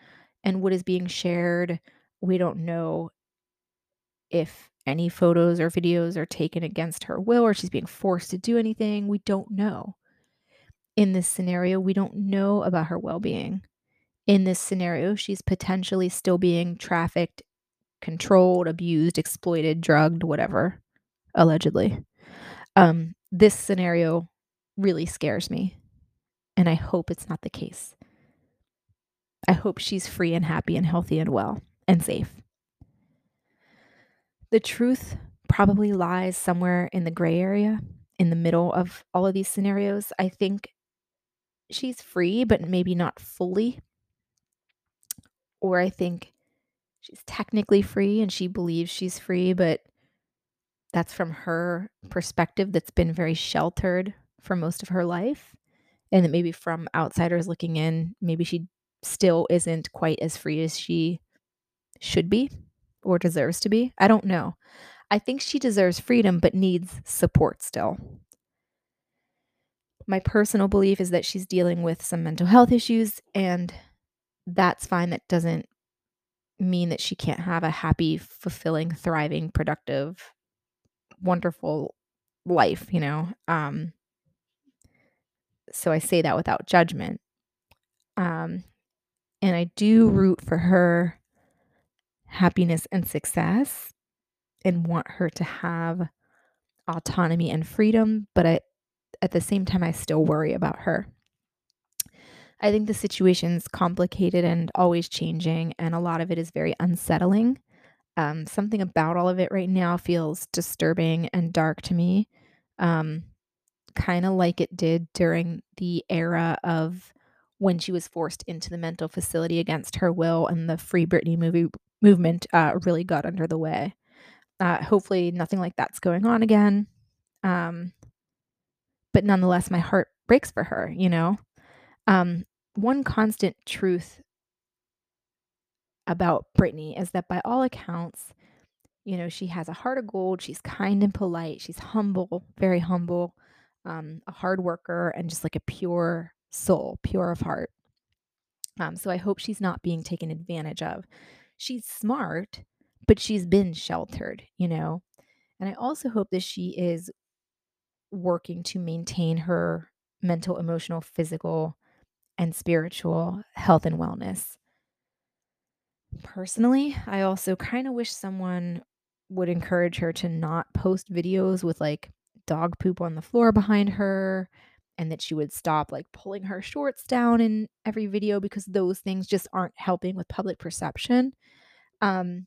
and what is being shared. We don't know if any photos or videos are taken against her will or she's being forced to do anything. We don't know. In this scenario, we don't know about her well being. In this scenario, she's potentially still being trafficked controlled, abused, exploited, drugged, whatever, allegedly. Um, this scenario really scares me, and I hope it's not the case. I hope she's free and happy and healthy and well and safe. The truth probably lies somewhere in the gray area, in the middle of all of these scenarios. I think she's free, but maybe not fully. Or I think she's technically free and she believes she's free, but that's from her perspective that's been very sheltered for most of her life. And that maybe from outsiders looking in, maybe she still isn't quite as free as she should be or deserves to be. I don't know. I think she deserves freedom, but needs support still. My personal belief is that she's dealing with some mental health issues, and that's fine. That doesn't mean that she can't have a happy, fulfilling, thriving, productive, wonderful life, you know? Um, so I say that without judgment. Um, and I do root for her happiness and success and want her to have autonomy and freedom, but I, at the same time, I still worry about her. I think the situation's complicated and always changing, and a lot of it is very unsettling. Um, something about all of it right now feels disturbing and dark to me, um, kind of like it did during the era of when she was forced into the mental facility against her will and the Free Britney movie movement uh, really got under the way. Uh, hopefully, nothing like that's going on again. Um, but nonetheless, my heart breaks for her, you know? Um, one constant truth about Britney is that by all accounts, you know, she has a heart of gold. She's kind and polite. She's humble, very humble, um, a hard worker, and just like a pure soul, pure of heart. Um, so I hope she's not being taken advantage of. She's smart, but she's been sheltered, you know. And I also hope that she is working to maintain her mental, emotional, physical and spiritual health and wellness. Personally, I also kind of wish someone would encourage her to not post videos with like dog poop on the floor behind her and that she would stop like pulling her shorts down in every video because those things just aren't helping with public perception. Um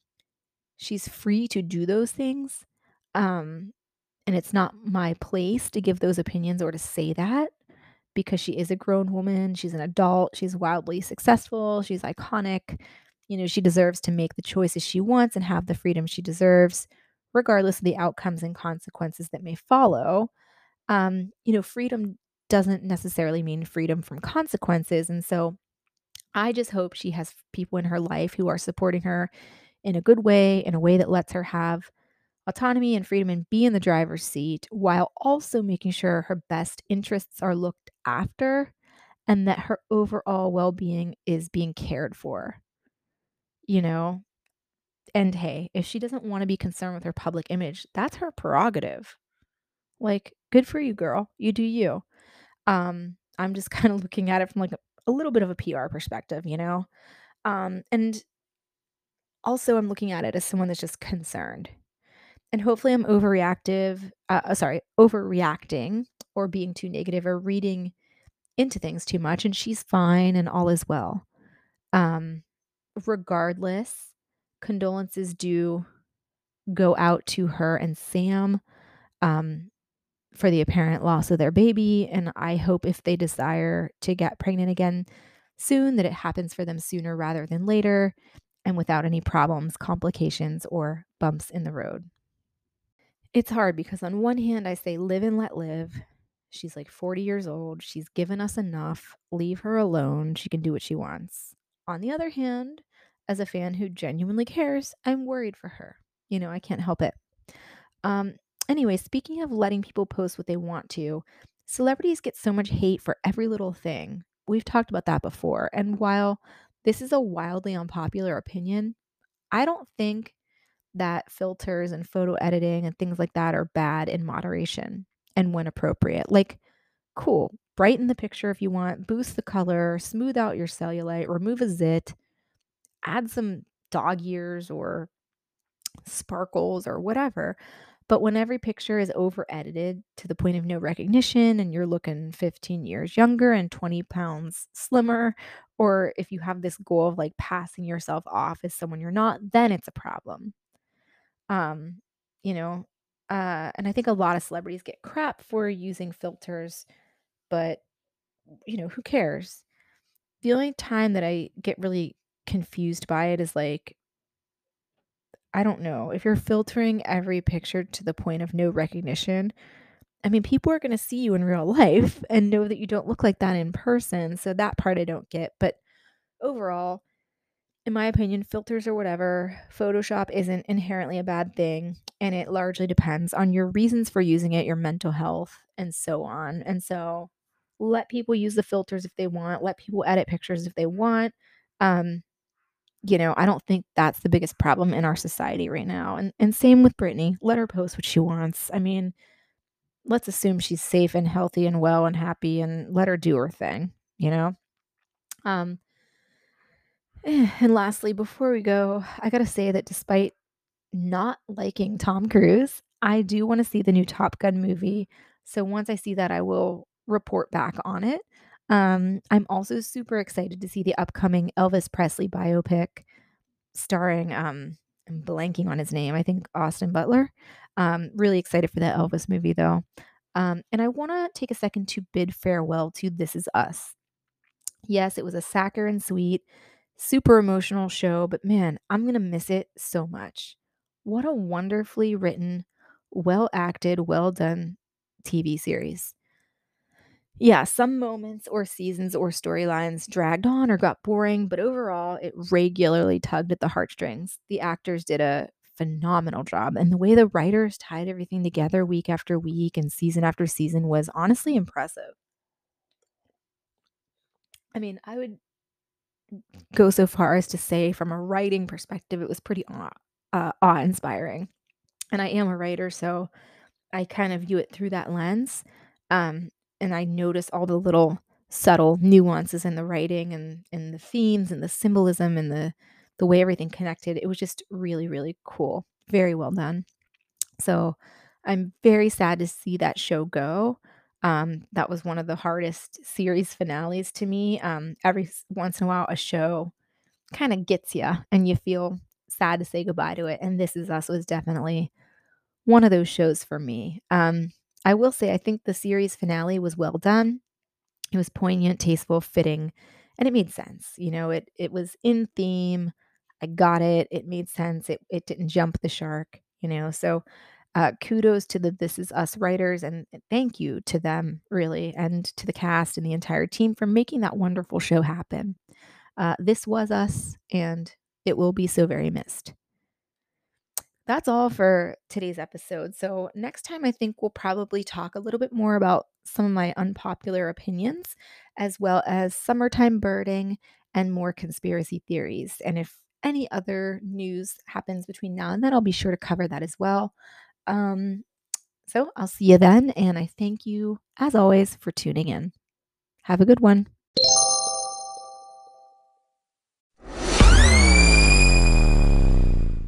she's free to do those things. Um and it's not my place to give those opinions or to say that because she is a grown woman, she's an adult, she's wildly successful, she's iconic. You know, she deserves to make the choices she wants and have the freedom she deserves, regardless of the outcomes and consequences that may follow. Um, you know, freedom doesn't necessarily mean freedom from consequences. And so I just hope she has people in her life who are supporting her in a good way, in a way that lets her have autonomy and freedom and be in the driver's seat while also making sure her best interests are looked after and that her overall well being is being cared for. You know? And hey, if she doesn't want to be concerned with her public image, that's her prerogative. Like, good for you, girl. You do you. Um, I'm just kind of looking at it from like a, a little bit of a PR perspective, you know? Um, and also, I'm looking at it as someone that's just concerned. And hopefully, I'm overreactive, uh, uh, sorry, overreacting or being too negative or reading into things too much. And she's fine and all is well. Um, regardless, condolences do go out to her and Sam um, for the apparent loss of their baby. And I hope if they desire to get pregnant again soon, that it happens for them sooner rather than later and without any problems, complications, or bumps in the road. It's hard because, on one hand, I say live and let live. She's like 40 years old. She's given us enough. Leave her alone. She can do what she wants. On the other hand, as a fan who genuinely cares, I'm worried for her. You know, I can't help it. Um, anyway, speaking of letting people post what they want to, celebrities get so much hate for every little thing. We've talked about that before. And while this is a wildly unpopular opinion, I don't think that filters and photo editing and things like that are bad in moderation and when appropriate. Like, cool, brighten the picture if you want, boost the color, smooth out your cellulite, remove a zit, add some dog ears or sparkles or whatever. But when every picture is over edited to the point of no recognition and you're looking 15 years younger and 20 pounds slimmer, or if you have this goal of like passing yourself off as someone you're not, then it's a problem. Um, you know, uh, and I think a lot of celebrities get crap for using filters, but you know, who cares? The only time that I get really confused by it is like I don't know, if you're filtering every picture to the point of no recognition, I mean, people are going to see you in real life and know that you don't look like that in person. So that part I don't get. But overall, in my opinion, filters or whatever, Photoshop isn't inherently a bad thing. And it largely depends on your reasons for using it, your mental health, and so on. And so let people use the filters if they want, let people edit pictures if they want. Um, you know, I don't think that's the biggest problem in our society right now. And and same with Britney. Let her post what she wants. I mean, let's assume she's safe and healthy and well and happy and let her do her thing, you know? Um and lastly, before we go, I got to say that despite not liking Tom Cruise, I do want to see the new Top Gun movie. So once I see that, I will report back on it. Um, I'm also super excited to see the upcoming Elvis Presley biopic starring um I'm blanking on his name. I think Austin Butler. Um, really excited for that Elvis movie though. Um, and I want to take a second to bid farewell to This Is Us. Yes, it was a saccharine sweet, super emotional show, but man, I'm going to miss it so much. What a wonderfully written, well acted, well done TV series. Yeah, some moments or seasons or storylines dragged on or got boring, but overall, it regularly tugged at the heartstrings. The actors did a phenomenal job, and the way the writers tied everything together week after week and season after season was honestly impressive. I mean, I would go so far as to say, from a writing perspective, it was pretty awe, uh, awe inspiring. And I am a writer, so I kind of view it through that lens. Um, and I notice all the little subtle nuances in the writing and in the themes and the symbolism and the the way everything connected. It was just really really cool. Very well done. So, I'm very sad to see that show go. Um, that was one of the hardest series finales to me. Um, every once in a while, a show kind of gets you and you feel sad to say goodbye to it. And This Is Us was definitely one of those shows for me. Um, I will say I think the series finale was well done. It was poignant, tasteful, fitting, and it made sense. You know, it it was in theme. I got it. It made sense. It it didn't jump the shark, you know. So Uh, kudos to the This Is Us writers, and thank you to them, really, and to the cast and the entire team for making that wonderful show happen. Uh, this was us, and it will be so very missed. That's all for today's episode. So, next time, I think we'll probably talk a little bit more about some of my unpopular opinions, as well as summertime birding and more conspiracy theories. And if any other news happens between now and then, I'll be sure to cover that as well. Um, so I'll see you then. And I thank you, as always, for tuning in. Have a good one.